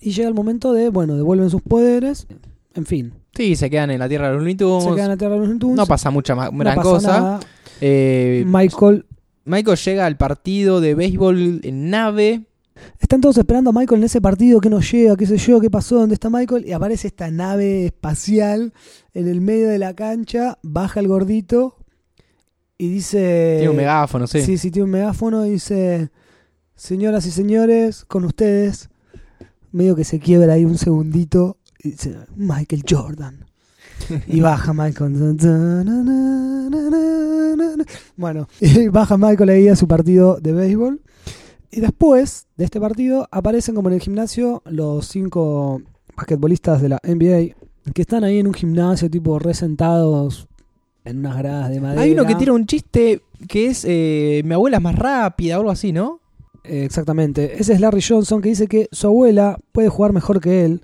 Y llega el momento de, bueno, devuelven sus poderes. En fin, Sí, se quedan en la tierra de los Looney se quedan en la Tierra de los Looney No pasa mucha no gran cosa. nada. Eh, Michael Michael llega al partido de béisbol en nave. Están todos esperando a Michael en ese partido que no llega, qué sé yo, qué pasó, dónde está Michael. Y aparece esta nave espacial en el medio de la cancha, baja el gordito y dice... Tiene un megáfono, sí. Sí, sí, tiene un megáfono y dice, señoras y señores, con ustedes, medio que se quiebra ahí un segundito, y dice, Michael Jordan. *laughs* Y baja Michael. Bueno, *laughs* y baja Michael ahí a su partido de béisbol. Y después de este partido aparecen como en el gimnasio los cinco basquetbolistas de la NBA que están ahí en un gimnasio tipo resentados en unas gradas de madera. Hay uno que tira un chiste que es eh, mi abuela es más rápida o algo así, ¿no? Eh, Exactamente. Ese es Larry Johnson que dice que su abuela puede jugar mejor que él,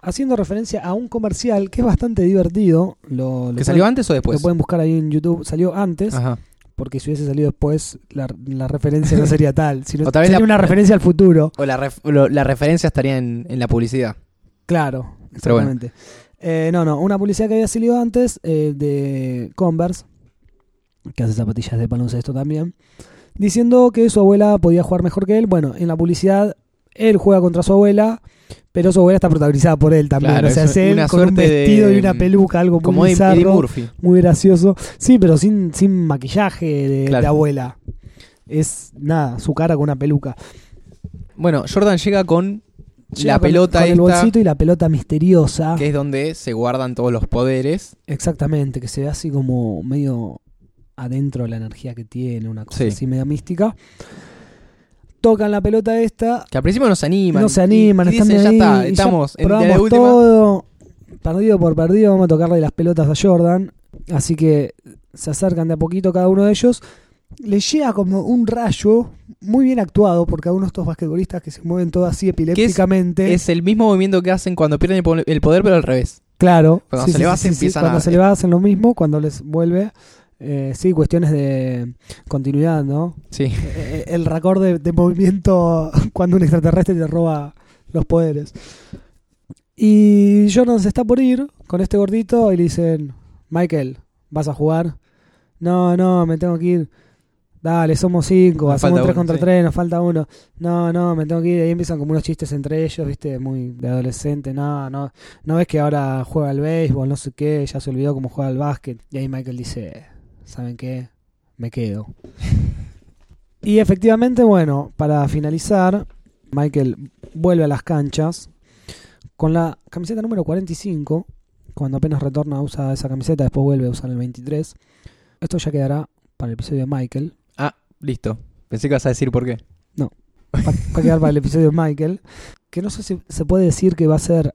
haciendo referencia a un comercial que es bastante divertido. Lo, lo ¿Que salió pueden- antes o después? Lo pueden buscar ahí en YouTube. Salió antes, Ajá. Porque si hubiese salido después, la, la referencia no sería *laughs* tal. Sino O sería la- una *laughs* referencia al futuro. O la, ref- lo- la referencia estaría en, en la publicidad. Claro, bueno. exactamente. Eh, no, no, una publicidad que había salido antes eh, de Converse, que hace zapatillas de baloncesto también, diciendo que su abuela podía jugar mejor que él. Bueno, en la publicidad él juega contra su abuela, pero su abuela está protagonizada por él también. Claro, o sea, es él una con un de- vestido y una peluca, algo Como muy Eddie bizarro, Murphy. muy gracioso. Sí, pero sin, sin maquillaje de, Claro. de abuela. Es nada, su cara con una peluca. Bueno, Jordan llega con Llega la con- pelota con el esta, bolsito y la pelota misteriosa. que es donde se guardan todos los poderes. Exactamente, que se ve así como medio adentro de la energía que tiene, una cosa Sí. así media mística. Tocan la pelota esta, Que al principio no se animan. no se animan, y, y están dicen, ya ahí, está, y ya estamos en probamos la última. todo, perdido por perdido, vamos a tocarle las pelotas a Jordan. Así que se acercan de a poquito cada uno de ellos. Le llega como un rayo muy bien actuado por cada uno de estos basquetbolistas que se mueven todo así epilépticamente. Es el mismo movimiento que hacen cuando pierden el po- el poder, pero al revés. Claro. Cuando se le va, se empiezan Cuando a- se le va hacen lo mismo, cuando les vuelve. Eh, sí, cuestiones de continuidad, ¿no? Sí. Eh, el récord de, de movimiento *laughs* cuando un extraterrestre te roba los poderes. Y Jordan se está por ir con este gordito y le dicen, Michael, ¿vas a jugar? No, no, me tengo que ir. Dale, somos cinco, Nos hacemos tres uno, contra sí. tres, nos falta uno. No, no, me tengo que ir. Ahí empiezan como unos chistes entre ellos, viste, muy de adolescente. No, no, no ves que ahora juega al béisbol, no sé qué, ya se olvidó cómo juega al básquet. Y ahí Michael dice, ¿saben qué? Me quedo. y efectivamente, bueno, para finalizar, Michael vuelve a las canchas con la camiseta número 45. Cuando apenas retorna usa esa camiseta, después vuelve a usar el 23. Esto ya quedará para el episodio de Michael. Ah, listo. Pensé que ibas a decir por qué. Va, va a quedar para el episodio de Michael. Que no sé si se puede decir que va a ser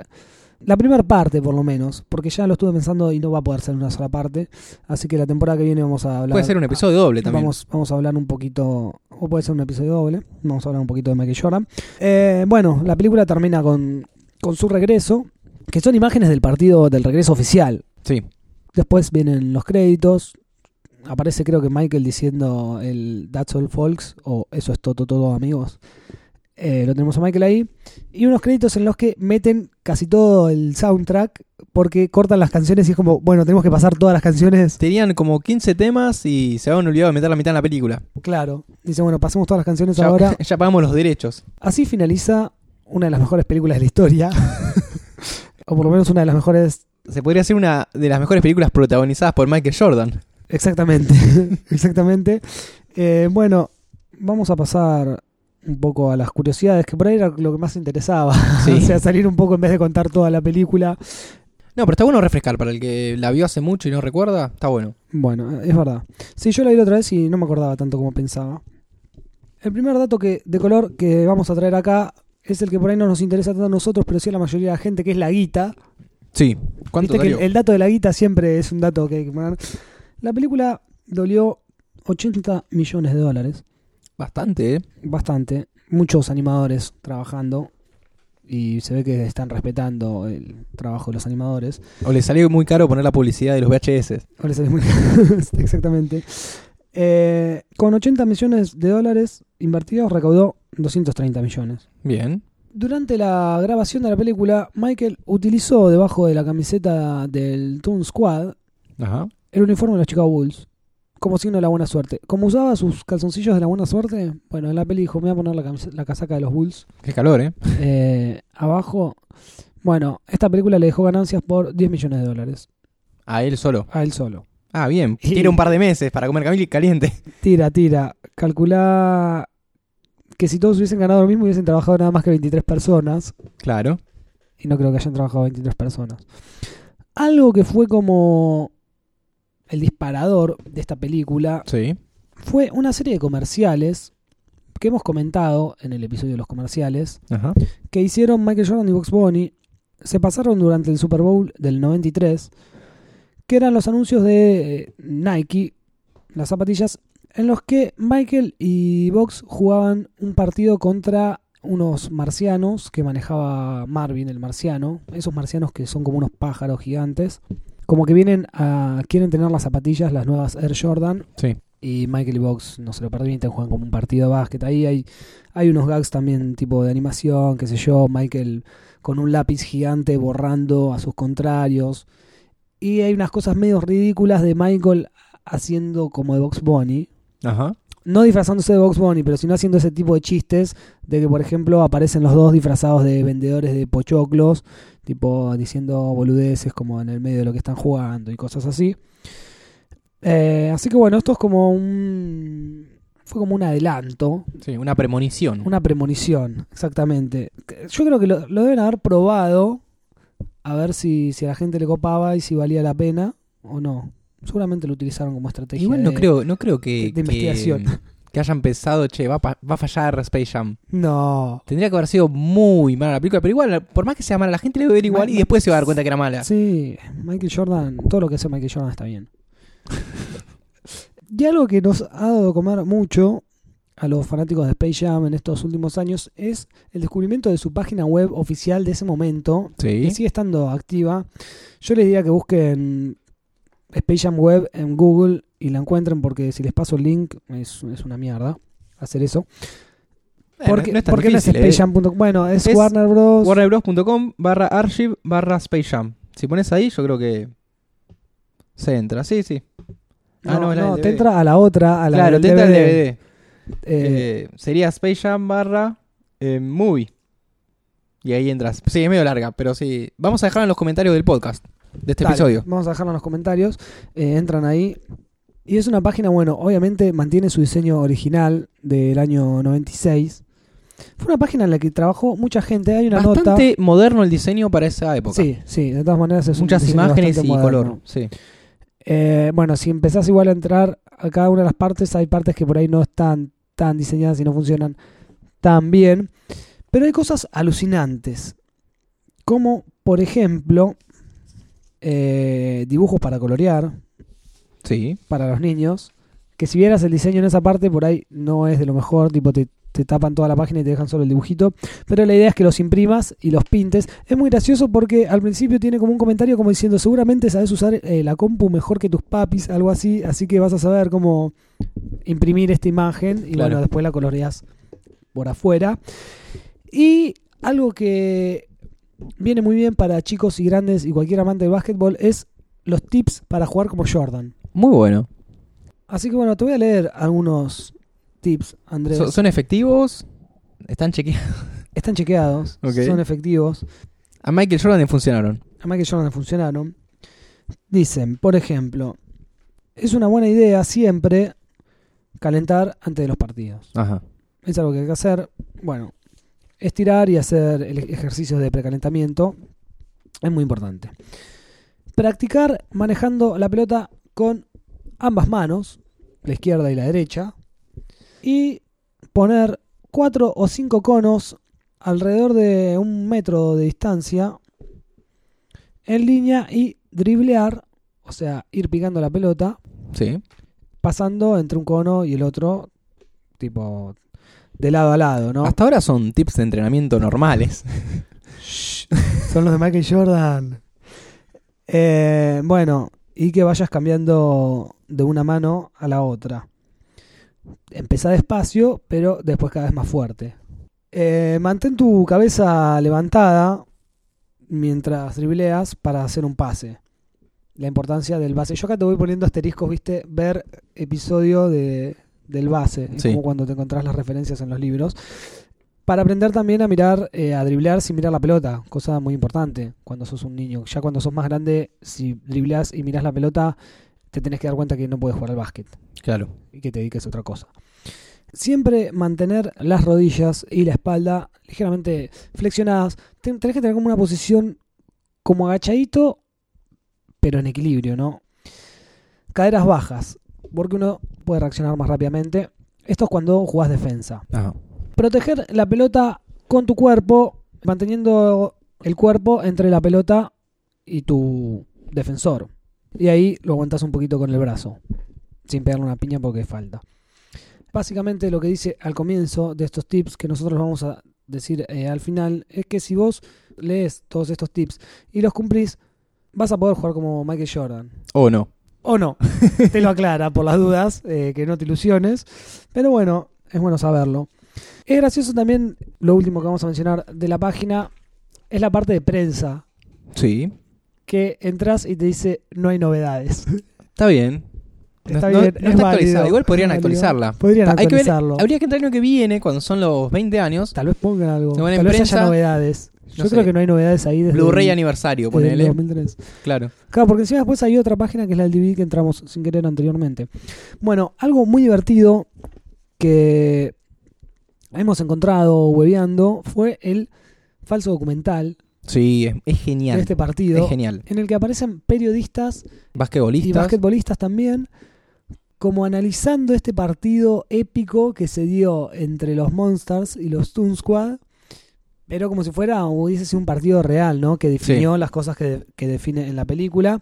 La primera parte, por lo menos, porque ya lo estuve pensando y no va a poder ser una sola parte. Así que la temporada que viene vamos a hablar. Puede ser un episodio doble también. Vamos, vamos a hablar un poquito, o puede ser un episodio doble. Vamos a hablar un poquito de Michael Jordan. Eh, bueno, la película termina con, con su regreso, que son imágenes del partido del regreso oficial. Sí. Después vienen los créditos. Aparece creo que Michael diciendo el That's all folks o eso es todo, todo amigos. Eh, lo tenemos a Michael ahí. Y unos créditos en los que meten casi todo el soundtrack porque cortan las canciones y es como, bueno, tenemos que pasar todas las canciones. Tenían como 15 temas y se habían olvidado de meter la mitad en la película. Claro. Dice, bueno, pasemos todas las canciones Ya, ahora. *laughs* ya pagamos los derechos. Así finaliza una de las mejores películas de la historia. *laughs* o por lo menos una de las mejores Se podría hacer una de las mejores películas protagonizadas por Michael Jordan. Exactamente, *laughs* exactamente. Eh, bueno, vamos a pasar un poco a las curiosidades, que por ahí era lo que más interesaba. Sí. *laughs* o sea, salir un poco en vez de contar toda la película. No, pero está bueno refrescar. Para el que la vio hace mucho y no recuerda, está bueno. Bueno, es verdad. Sí, yo la vi otra vez y no me acordaba tanto como pensaba. El primer dato que, de color que vamos a traer acá es el que por ahí no nos interesa tanto a nosotros, pero sí a la mayoría de la gente, que es la guita. Sí. ¿Cuánto Viste que el, el dato de la guita siempre es un dato que hay que poner. La película dolió 80 millones de dólares. Bastante, ¿eh? bastante. Muchos animadores trabajando. Y se ve que están respetando el trabajo de los animadores. O le salió muy caro poner la publicidad de los VHS. O les sale muy- *laughs* Exactamente. Eh, con 80 millones de dólares invertidos recaudó 230 millones. Bien. Durante la grabación de la película, Michael utilizó debajo de la camiseta del Toon Squad Ajá. el uniforme de los Chicago Bulls como signo de la buena suerte. Como usaba sus calzoncillos de la buena suerte, bueno, en la peli dijo, me voy a poner la, la casaca de los Bulls. Qué calor, ¿eh? Eh, abajo, bueno, esta película le dejó ganancias por 10 millones de dólares. A él solo. A él solo. Ah, bien. *laughs* Y- Tiene un par de meses para comer camil caliente. Tira, tira. Calcula que si todos hubiesen ganado lo mismo, hubiesen trabajado nada más que 23 personas. Claro. Y no creo que hayan trabajado 23 personas. Algo que fue como el disparador de esta película Sí. fue una serie de comerciales que hemos comentado en el episodio de los comerciales Ajá. que hicieron Michael Jordan y Box Bunny se pasaron durante el Super Bowl del 93 que eran los anuncios de eh, Nike las zapatillas en los que Michael y Box jugaban un partido contra unos marcianos que manejaba Marvin el marciano esos marcianos que son como unos pájaros gigantes como que vienen a quieren tener las zapatillas las nuevas Air Jordan Sí. y Michael y Box no se lo permiten, juegan como un partido de básquet. Ahí hay, hay unos gags también tipo de animación, qué sé yo, Michael con un lápiz gigante borrando a sus contrarios. Y hay unas cosas medio ridículas de Michael haciendo como de Box Bunny. Ajá. No disfrazándose de Box Bunny, pero sino haciendo ese tipo de chistes de que, por ejemplo, aparecen los dos disfrazados de vendedores de pochoclos, tipo diciendo boludeces como en el medio de lo que están jugando y cosas así. Eh, así que bueno, esto es como un... Fue como un adelanto, Sí, una premonición. una premonición, exactamente. Yo creo que lo, lo deben haber probado a ver si, si a la gente le copaba y si valía la pena o no. Seguramente lo utilizaron como estrategia. Igual no de- creo, no creo que, de investigación. que, que hayan pensado, che, va, pa- va a fallar Space Jam. No. Tendría que haber sido muy mala la película, pero igual, por más que sea mala, la gente le va a ver igual y después se va a dar cuenta que era mala. Sí, Michael Jordan, todo lo que hace Michael Jordan está bien. y algo que nos ha dado de comer mucho a los fanáticos de Space Jam en estos últimos años es el descubrimiento de su página web oficial de ese momento, Sí. que sigue estando activa. Yo les diría que busquen Space Jam Web en Google y la encuentren porque si les paso el link es, es una mierda hacer eso. Bueno, Porque no es porque no es ¿eh? Bueno, es, Es Warner Bros. warnerbros.com barra archive barra Space Jam. Si pones ahí, yo creo que se entra. Sí, sí. Ah, no, del te entra a la otra, a la claro, te entra el DVD. Eh, Eh, sería Space Jam barra eh, movie. Y ahí entras. Sí, es medio larga, pero sí. Vamos a dejar en los comentarios del podcast de este dale, episodio. Vamos a dejarlo en los comentarios. Eh, entran ahí. Y es una página, bueno, obviamente mantiene su diseño original del año 96. Fue una página en la que trabajó mucha gente. Hay una Bastante moderno el diseño para esa época. Sí, sí, de todas maneras es un Muchas diseño imágenes y moderno. color. Sí. Eh, bueno, si empezás igual a entrar a cada una de las partes, hay partes que por ahí no están tan diseñadas y no funcionan tan bien. Pero hay cosas alucinantes. Como, por ejemplo, eh, dibujos para colorear Sí. para los niños. Que si vieras el diseño en esa parte, por ahí no es de lo mejor, tipo te, te tapan toda la página y te dejan solo el dibujito. Pero la idea es que los imprimas y los pintes. Es muy gracioso porque al principio tiene como un comentario como diciendo, seguramente sabes usar eh, la compu mejor que tus papis, algo así, así que vas a saber cómo imprimir esta imagen y Claro. bueno, después la coloreas por afuera. Y algo que viene muy bien para chicos y grandes y cualquier amante de básquetbol es los tips para jugar como Jordan. Muy bueno. Así que bueno, te voy a leer algunos tips, Andrés. So- ¿Son efectivos? ¿Están chequeados? *laughs* Están chequeados, son efectivos. A Michael Jordan le funcionaron. A Michael Jordan funcionaron. Dicen, por ejemplo, es una buena idea siempre calentar antes de los partidos. Ajá. Es algo que hay que hacer. Bueno, estirar y hacer el ejercicio de precalentamiento es muy importante. Practicar manejando la pelota con ambas manos, la izquierda y la derecha, y poner cuatro o cinco conos alrededor de un metro de distancia en línea y driblear, o sea, ir picando la pelota, Sí. pasando entre un cono y el otro, tipo de lado a lado, ¿no? Hasta ahora son tips de entrenamiento normales. Son los de Michael Jordan. Eh, bueno, y que vayas cambiando de una mano a la otra. Empezá despacio, pero después cada vez más fuerte. Eh, mantén tu cabeza levantada mientras dribleas para hacer un pase. La importancia del base. Yo acá te voy poniendo asteriscos, viste, ver episodio de, del base. Sí. como cuando te encontrás las referencias en los libros. Para aprender también a mirar, eh, a driblear sin mirar la pelota, cosa muy importante cuando sos un niño. Ya cuando sos más grande, si dribleas y mirás la pelota, te tenés que dar cuenta que no puedes jugar al básquet Claro. y que te dediques a otra cosa. Siempre mantener las rodillas y la espalda ligeramente flexionadas. Ten- Tenés que tener como una posición como agachadito, pero en equilibrio, ¿no? Caderas bajas, porque uno puede reaccionar más rápidamente. Esto es cuando jugás defensa Ajá. proteger la pelota con tu cuerpo, manteniendo el cuerpo entre la pelota y tu defensor. Y ahí lo aguantas un poquito con el brazo, sin pegarle una piña porque falta. Básicamente lo que dice al comienzo de estos tips, que nosotros vamos a decir eh, al final, es que si vos lees todos estos tips y los cumplís, vas a poder jugar como Michael Jordan. O no. O no, *laughs* te lo aclara por las dudas, eh, que no te ilusiones. Pero bueno, es bueno saberlo. Es gracioso también, lo último que vamos a mencionar de la página, es la parte de prensa, Sí. que entras y te dice no hay novedades. Está bien. Está no, bien, no es está actualizada. Igual podrían actualizarla. Podrían Hay que ver- actualizarlo. habría que entrar el año que viene, cuando son los 20 años. Tal vez pongan algo, tal vez prensa, haya novedades. Yo creo que no hay novedades ahí desde, Blu-ray el- aniversario, desde el ponele. 2003. Claro. Claro, porque encima después hay otra página que es la del DVD que entramos sin querer anteriormente. Bueno, algo muy divertido que hemos encontrado hueveando fue el falso documental Sí, es, es genial. de este partido es genial. en el que aparecen periodistas y Basquetbolistas. basquetbolistas también como analizando este partido épico que se dio entre los Monsters y los Toon Squad, pero como si fuera, hubiese sido un partido real, ¿no? Que definió las cosas que, que define en la película.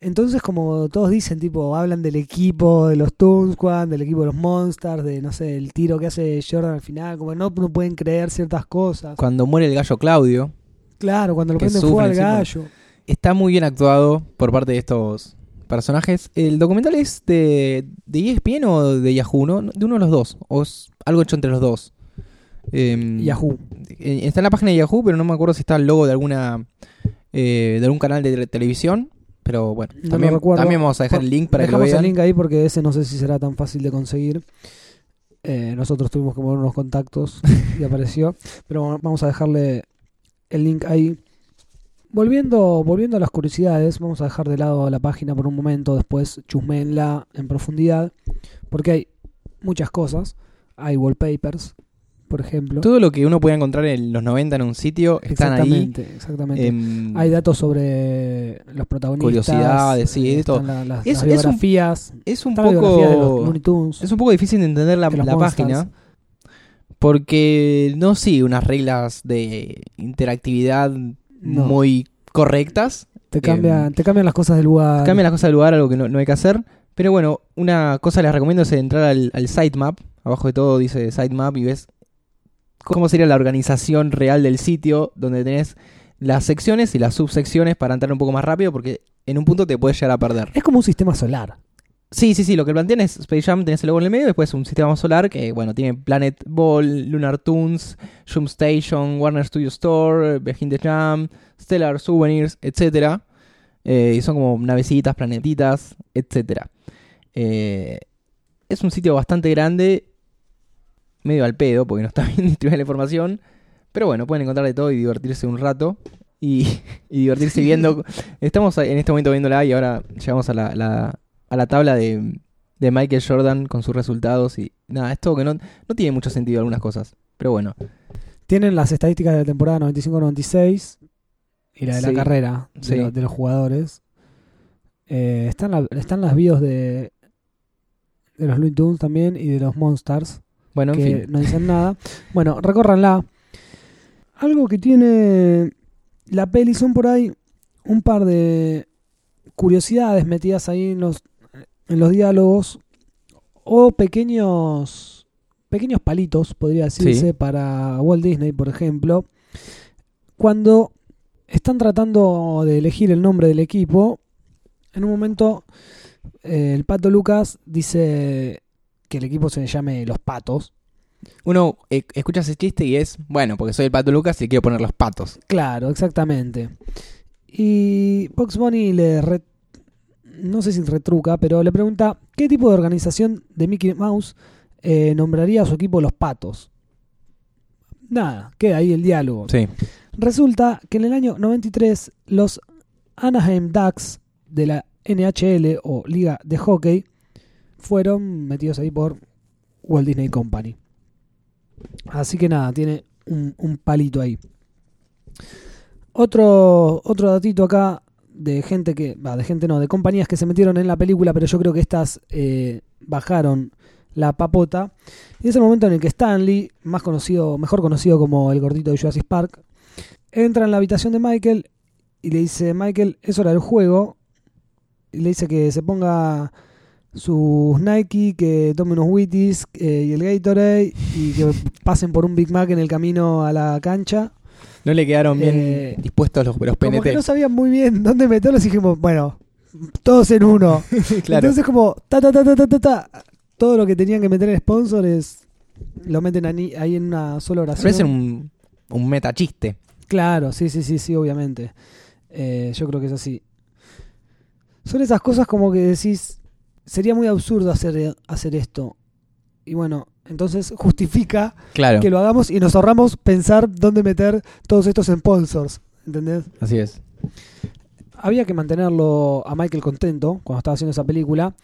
Entonces, como todos dicen, tipo, hablan del equipo de los Toon Squad, del equipo de los Monsters, de, no sé, el tiro que hace Jordan al final, como no, no pueden creer ciertas cosas. Cuando muere el gallo Claudio. Claro, cuando lo prenden fuego al gallo. Está muy bien actuado por parte de estos personajes. El documental es de, de ESPN o de Yahoo, ¿no? De uno de los dos. O es algo hecho entre los dos. Em, Yahoo. Está en la página de Yahoo, pero no me acuerdo si está el logo de alguna eh, de algún canal de tele- televisión. Pero bueno, No también, vamos a dejar el link para que lo vean. el link ahí porque ese no sé si será tan fácil de conseguir. Eh, nosotros tuvimos que mover unos contactos y apareció. *laughs* Pero vamos a dejarle el link ahí. Volviendo, volviendo a las curiosidades, vamos a dejar de lado la página por un momento, después chusmenla en profundidad, porque hay muchas cosas. Hay wallpapers, por ejemplo. Todo lo que uno puede encontrar en los 90 en un sitio están ahí. exactamente, exactamente. Em, hay datos sobre los protagonistas. Curiosidades, sí, de todo. la- las, Es- las es un- biografías. es un de los poco Looney Tunes. es un poco difícil de entender la, de página porque no sigue unas reglas de interactividad No. muy correctas. Te cambian, te cambian las cosas del lugar. Cambia las cosas de lugar, algo que no, no hay que hacer. Pero bueno, una cosa les recomiendo es entrar al, al sitemap. Abajo de todo dice sitemap y ves cómo sería la organización real del sitio, donde tenés las secciones y las subsecciones para entrar un poco más rápido, porque en un punto te puedes llegar a perder. Es como un sistema solar. Sí, sí, sí, lo que plantean es Space Jam, tenés el logo en el medio, después un sistema solar que, bueno, tiene Planet Ball, Lunar Toons, Jump Station, Warner Studio Store, Behind the Jam, Stellar Souvenirs, etc. y son como navecitas, planetitas, etc. Eh, es un sitio bastante grande, medio al pedo, porque no está *laughs* bien distribuida la información, pero bueno, pueden encontrar de todo y divertirse un rato. Y, *laughs* y divertirse viendo. *laughs* Estamos en este momento viéndola y ahora llegamos a la, la- a la tabla de, de Michael Jordan con sus resultados y nada, es todo que no, no tiene mucho sentido algunas cosas. Pero bueno, Tienen las estadísticas de la temporada 95-96 y la de la Sí, carrera de, sí. lo- de los jugadores. Eh, están, la- están las bios de, de los Looney Tunes también y de los Monsters, bueno, en que fin. no dicen nada. Bueno, recórranla. Algo que tiene la peli son por ahí un par de curiosidades metidas ahí en los, en los diálogos o pequeños pequeños palitos, podría decirse, Sí. para Walt Disney, por ejemplo, cuando están tratando de elegir el nombre del equipo, en un momento eh, el pato Lucas dice que el equipo se llame Los Patos. Uno eh, escucha ese chiste y es, bueno, porque soy el pato Lucas y quiero poner los patos. Claro, exactamente. Y Box Bunny le re- no sé si retruca, pero le pregunta qué tipo de organización de Mickey Mouse eh, nombraría a su equipo Los Patos. Nada, queda ahí el diálogo. Sí. Resulta que en el año 93 los Anaheim Ducks de la NHL o Liga de Hockey fueron metidos ahí por Walt Disney Company. Así que nada, tiene un, palito ahí. Otro, otro datito acá de gente que, va, de gente no, de compañías que se metieron en la película, pero yo creo que estas eh, bajaron la papota. Y es el momento en el que Stanley, más conocido, mejor conocido como el gordito de Jurassic Park, entra en la habitación de Michael y le dice, Michael, es hora del juego. Y le dice que se ponga sus Nike, que tome unos Wheaties eh, y el Gatorade y que *laughs* pasen por un Big Mac en el camino a la cancha. No le quedaron bien Eh, dispuestos los, los Como que PNT. no sabían muy bien dónde meterlos y dijimos, bueno, todos en uno. *laughs* claro. Entonces como, ta, ta, ta, ta, ta, ta, ta, todo lo que tenían que meter en sponsors lo meten ahí, ahí en una sola oración. Parece un, un meta chiste. Claro, sí, sí, sí, sí, obviamente. Eh, yo creo que es así. Son esas cosas como que decís, sería muy absurdo hacer, hacer esto. Y bueno, entonces justifica Claro. que lo hagamos y nos ahorramos pensar dónde meter todos estos sponsors. ¿Entendés? Así es. Había que mantenerlo a Michael contento cuando estaba haciendo esa película.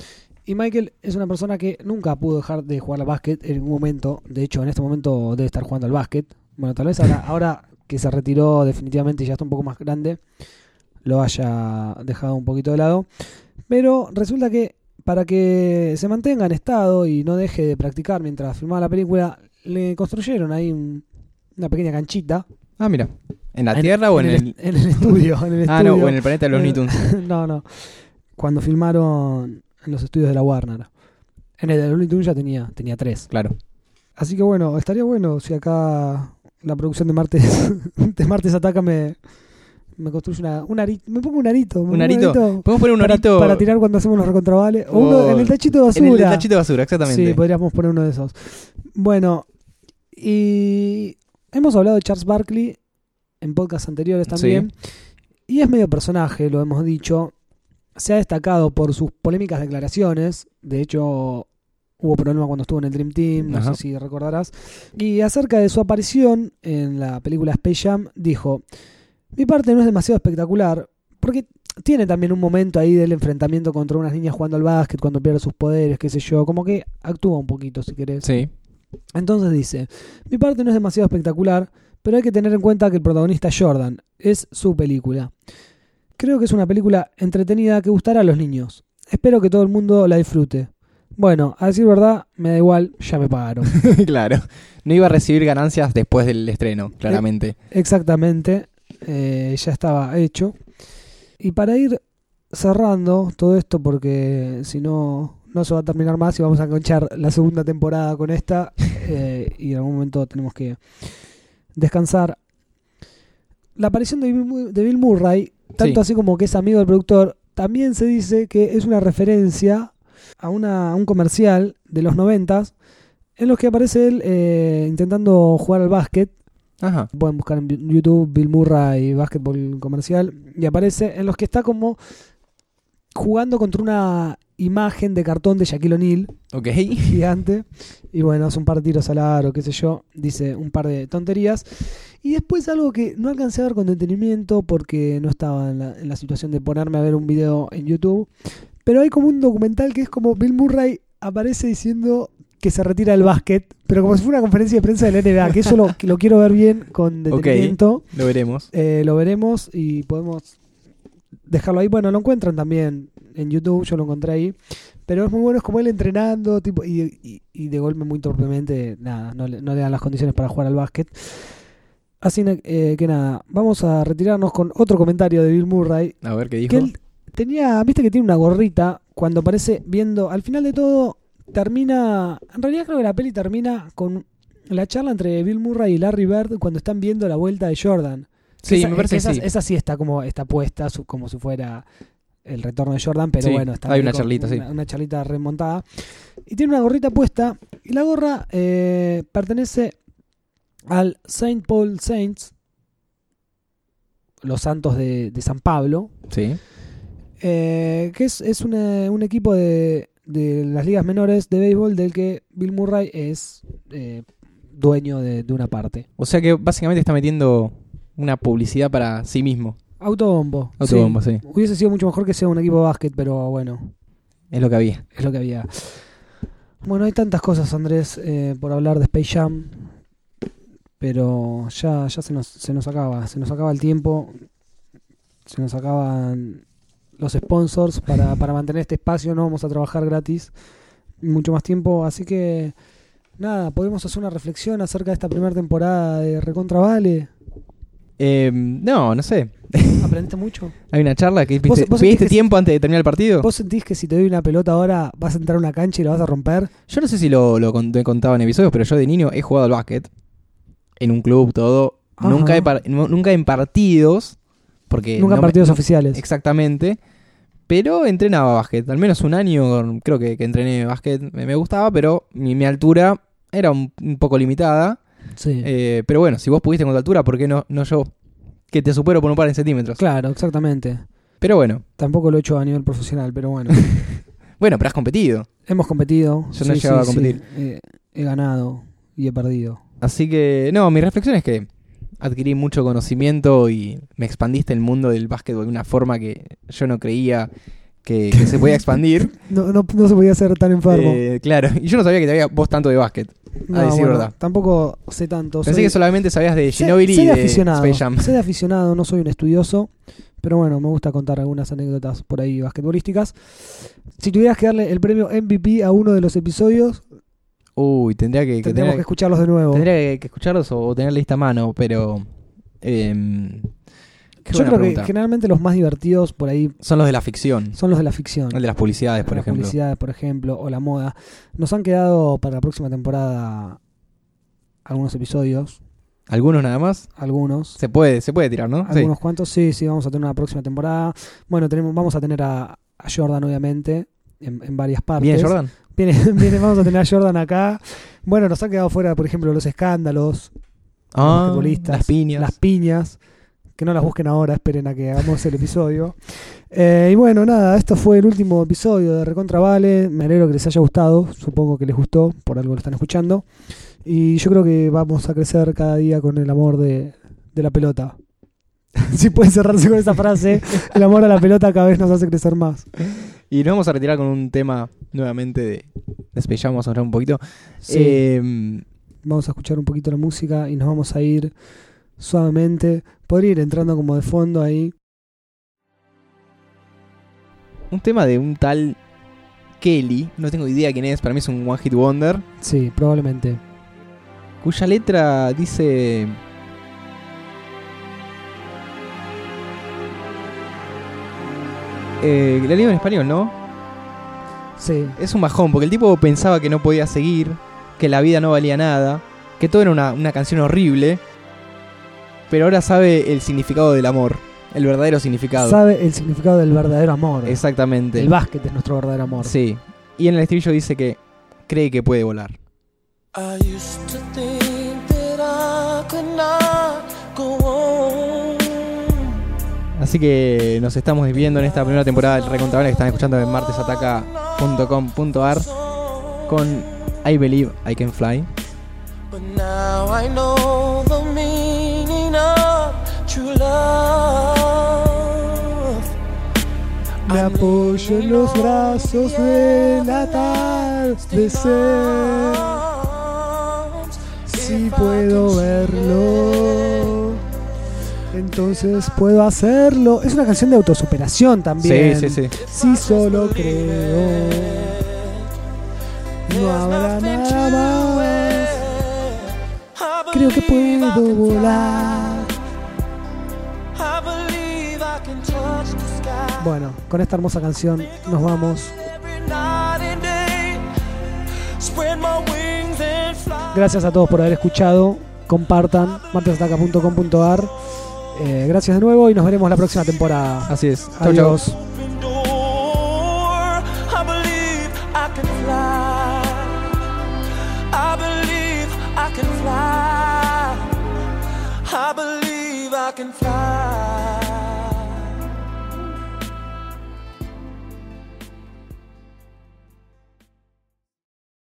Y Michael es una persona que nunca pudo dejar de jugar al básquet en ningún momento. De hecho, en este momento debe estar jugando al básquet. Bueno, tal vez ahora, *laughs* ahora que se retiró definitivamente y ya está un poco más grande, lo haya dejado un poquito de lado. Pero resulta que para que se mantenga en estado y no deje de practicar mientras filmaba la película, le construyeron ahí un- una pequeña canchita. Ah, mira. ¿En la Tierra o en, el...? en el estudio? En el *laughs* Ah, no, estudio. o en el planeta de los Looney Tunes. *laughs* no, no. Cuando filmaron en los estudios de la Warner. En el de Looney Tunes ya tenía, tenía tres. Claro. Así que bueno, estaría bueno si acá la producción de Martes *laughs* de Martes Ataca me, me construye una, un arito. Me pongo un arito. ¿Un arito? Podemos poner un para, arito para tirar cuando hacemos los recontravales. O uno Oh, en el tachito de en basura. el del tachito de basura, exactamente. Sí, podríamos poner uno de esos. Bueno, y hemos hablado de Charles Barkley en podcasts anteriores también. Y es medio personaje, lo hemos dicho. Se ha destacado por sus polémicas declaraciones. De hecho, hubo problema cuando estuvo en el Dream Team, no Ajá. sé si recordarás. Y acerca de su aparición en la película Space Jam, dijo: Mi parte no es demasiado espectacular, porque tiene también un momento ahí del enfrentamiento contra unas niñas jugando al básquet, cuando pierde sus poderes, qué sé yo. Como que actúa un poquito, si querés. Sí. Entonces dice, mi parte no es demasiado espectacular, pero hay que tener en cuenta que el protagonista es Jordan, es su película. Creo que es una película entretenida que gustará a los niños. Espero que todo el mundo la disfrute. Bueno, a decir verdad, me da igual, ya me pagaron. *laughs* claro. No iba a recibir ganancias después del estreno, claramente. Exactamente. Eh, ya estaba hecho. Y para ir cerrando todo esto, porque si no, no se va a terminar más y vamos a conchar la segunda temporada con esta, *laughs* eh, y en algún momento tenemos que descansar. La aparición de Bill, Mu- de Bill Murray, tanto Sí. así como que es amigo del productor, también se dice que es una referencia a, una, a un comercial de los noventas en los que aparece él eh, intentando jugar al básquet Ajá. Pueden buscar en YouTube Bill Murray básquetbol comercial y aparece en los que está como jugando contra una imagen de cartón de Shaquille O'Neal Ok. *laughs* gigante y bueno, hace un par de tiros al aro, qué sé yo, dice un par de tonterías y después algo que no alcancé a ver con detenimiento porque no estaba en la, en la situación de ponerme a ver un video en YouTube, pero hay como un documental que es como Bill Murray aparece diciendo que se retira del básquet, pero como si fuera una conferencia de prensa de la NBA, que eso lo, que lo quiero ver bien con detenimiento. Lo veremos. Eh, lo veremos y podemos dejarlo ahí. Bueno, lo encuentran también en YouTube, yo lo encontré ahí. Pero es muy bueno, es como él entrenando tipo y, y- y de golpe muy torpemente, nada, no le, no le dan las condiciones para jugar al básquet. Así eh, que nada, vamos a retirarnos con otro comentario de Bill Murray. A ver qué dijo. Que él tenía, viste que tiene una gorrita cuando aparece viendo, al final de todo, termina, en realidad creo que la peli termina con la charla entre Bill Murray y Larry Bird cuando están viendo la vuelta de Jordan. Sí, esa, me parece esa, sí. esa sí está como está puesta su- como si fuera el retorno de Jordan, pero Sí, bueno, está hay una charlita, sí. una, una charlita remontada. Y tiene una gorrita puesta y la gorra eh, pertenece al Saint Paul Saints, los santos de, de San Pablo, Sí. eh, que es, es una- un equipo de, de las ligas menores de béisbol del que Bill Murray es eh, dueño de, de una parte. O sea que básicamente está metiendo una publicidad para sí mismo. Autobombo. Autobombo, sí. Hubiese sido mucho mejor que sea un equipo de básquet, pero bueno, Es lo que había. es lo que había. Bueno, hay tantas cosas, Andrés, eh, por hablar de Space Jam, pero ya, ya se, nos, se nos acaba, se nos acaba el tiempo, se nos acaban los sponsors para, para mantener este espacio, no vamos a trabajar gratis mucho más tiempo, así que nada, podemos hacer una reflexión acerca de esta primera temporada de Recontra Vale. Eh, no, no sé. *laughs* ¿Aprendiste mucho? Hay una charla que ¿Vos- vos ¿pediste tiempo antes de terminar el partido. ¿Vos sentís que si te doy una pelota ahora vas a entrar a una cancha y la vas a romper? Yo no sé si lo, lo he contado en episodios, pero yo de niño he jugado al básquet. En un club, todo. Ajá. Nunca, he nunca en partidos. Porque Nunca no me- partidos oficiales. Exactamente. Pero entrenaba básquet. Al menos un año creo que, que entrené básquet. Me, me gustaba, pero mi, mi altura era un, un poco limitada. Sí. Eh, pero bueno, si vos pudiste con tu altura, ¿por qué no, no yo? Que te supero por un par de centímetros. Claro, exactamente. Pero bueno. Tampoco lo he hecho a nivel profesional, pero bueno. *laughs* Bueno, pero has competido. Hemos competido. Yo no he llegado a competir. Eh, he ganado y he perdido. Así que, no, mi reflexión es que adquirí mucho conocimiento y me expandiste el mundo del básquetbol de una forma que yo no creía que, que se podía expandir. *laughs* No, no, no se podía ser tan enfermo. Eh, claro, y yo no sabía que te había vos tanto de básquet. no, a decir bueno, verdad. Tampoco sé tanto. Pensé soy- que solamente sabías de Ginobili y de aficionado. Space Jam. Sé de aficionado, no soy un estudioso. Pero bueno, me gusta contar algunas anécdotas por ahí basquetbolísticas. Si tuvieras que darle el premio MVP a uno de los episodios, Uy, tendría que, que tendríamos tener- que escucharlos de nuevo. tendría que, que escucharlos o, o tener lista a mano, pero... em, Yo creo pregunta. que generalmente los más divertidos por ahí Son los de la ficción. son los de la ficción. El de las publicidades, por las ejemplo. publicidades, por ejemplo, o la moda. Nos han quedado para la próxima temporada algunos episodios, Algunos nada más. algunos. Se puede, se puede tirar, ¿no? Sí. Algunos cuantos, sí, sí, vamos a tener una próxima temporada. Bueno, tenemos, vamos a tener a, a Jordan, obviamente, en, en varias partes. Bien, Jordan. Viene, *laughs* viene- vamos a tener a Jordan acá. Bueno, nos han quedado fuera, por ejemplo, los escándalos, Ah, basquetbolistas, las piñas. las piñas. Que no las busquen ahora, esperen a que hagamos el episodio. Eh, y bueno, nada, esto fue el último episodio de Recontra Vale. Me alegro que les haya gustado. Supongo que les gustó, por algo lo están escuchando. Y yo creo que vamos a crecer cada día con el amor de, de la pelota. *laughs* si pueden cerrarse con esa frase, el amor a la pelota cada vez nos hace crecer más. Y nos vamos a retirar con un tema nuevamente de, Space Jam, vamos a hablar un poquito. Sí. Eh, Vamos a escuchar un poquito la música y nos vamos a ir suavemente. Podría ir entrando como de fondo ahí. un tema de un tal Kelly, no tengo idea quién es, para mí es un One Hit Wonder, Sí, probablemente. cuya letra dice... Eh, la leo en español, ¿no? Sí. Es un bajón, porque el tipo pensaba que no podía seguir, que la vida no valía nada, que todo era una, una canción horrible, pero ahora sabe el significado del amor, el verdadero significado. Sabe el significado del verdadero amor. Exactamente. El básquet es nuestro verdadero amor. Sí. Y en el estribillo dice que cree que puede volar. I used to think that I could not go on. Así que nos estamos viendo en esta primera temporada del Recontable que están escuchando en martesataca.com.ar con I Believe I Can Fly. But now I know the meaning of true love. Me apoyo en los brazos del atardecer. Si puedo verlo, entonces puedo hacerlo. Es una canción de autosuperación también. Sí, sí, sí. Si solo creo, no habrá nada más. Creo que puedo volar. Bueno, con esta hermosa canción nos vamos. Gracias a todos por haber escuchado. Compartan martesataca.com.ar. Eh, gracias de nuevo y nos veremos la próxima temporada. Así es. Chau, chau. Adiós. I believe I can fly.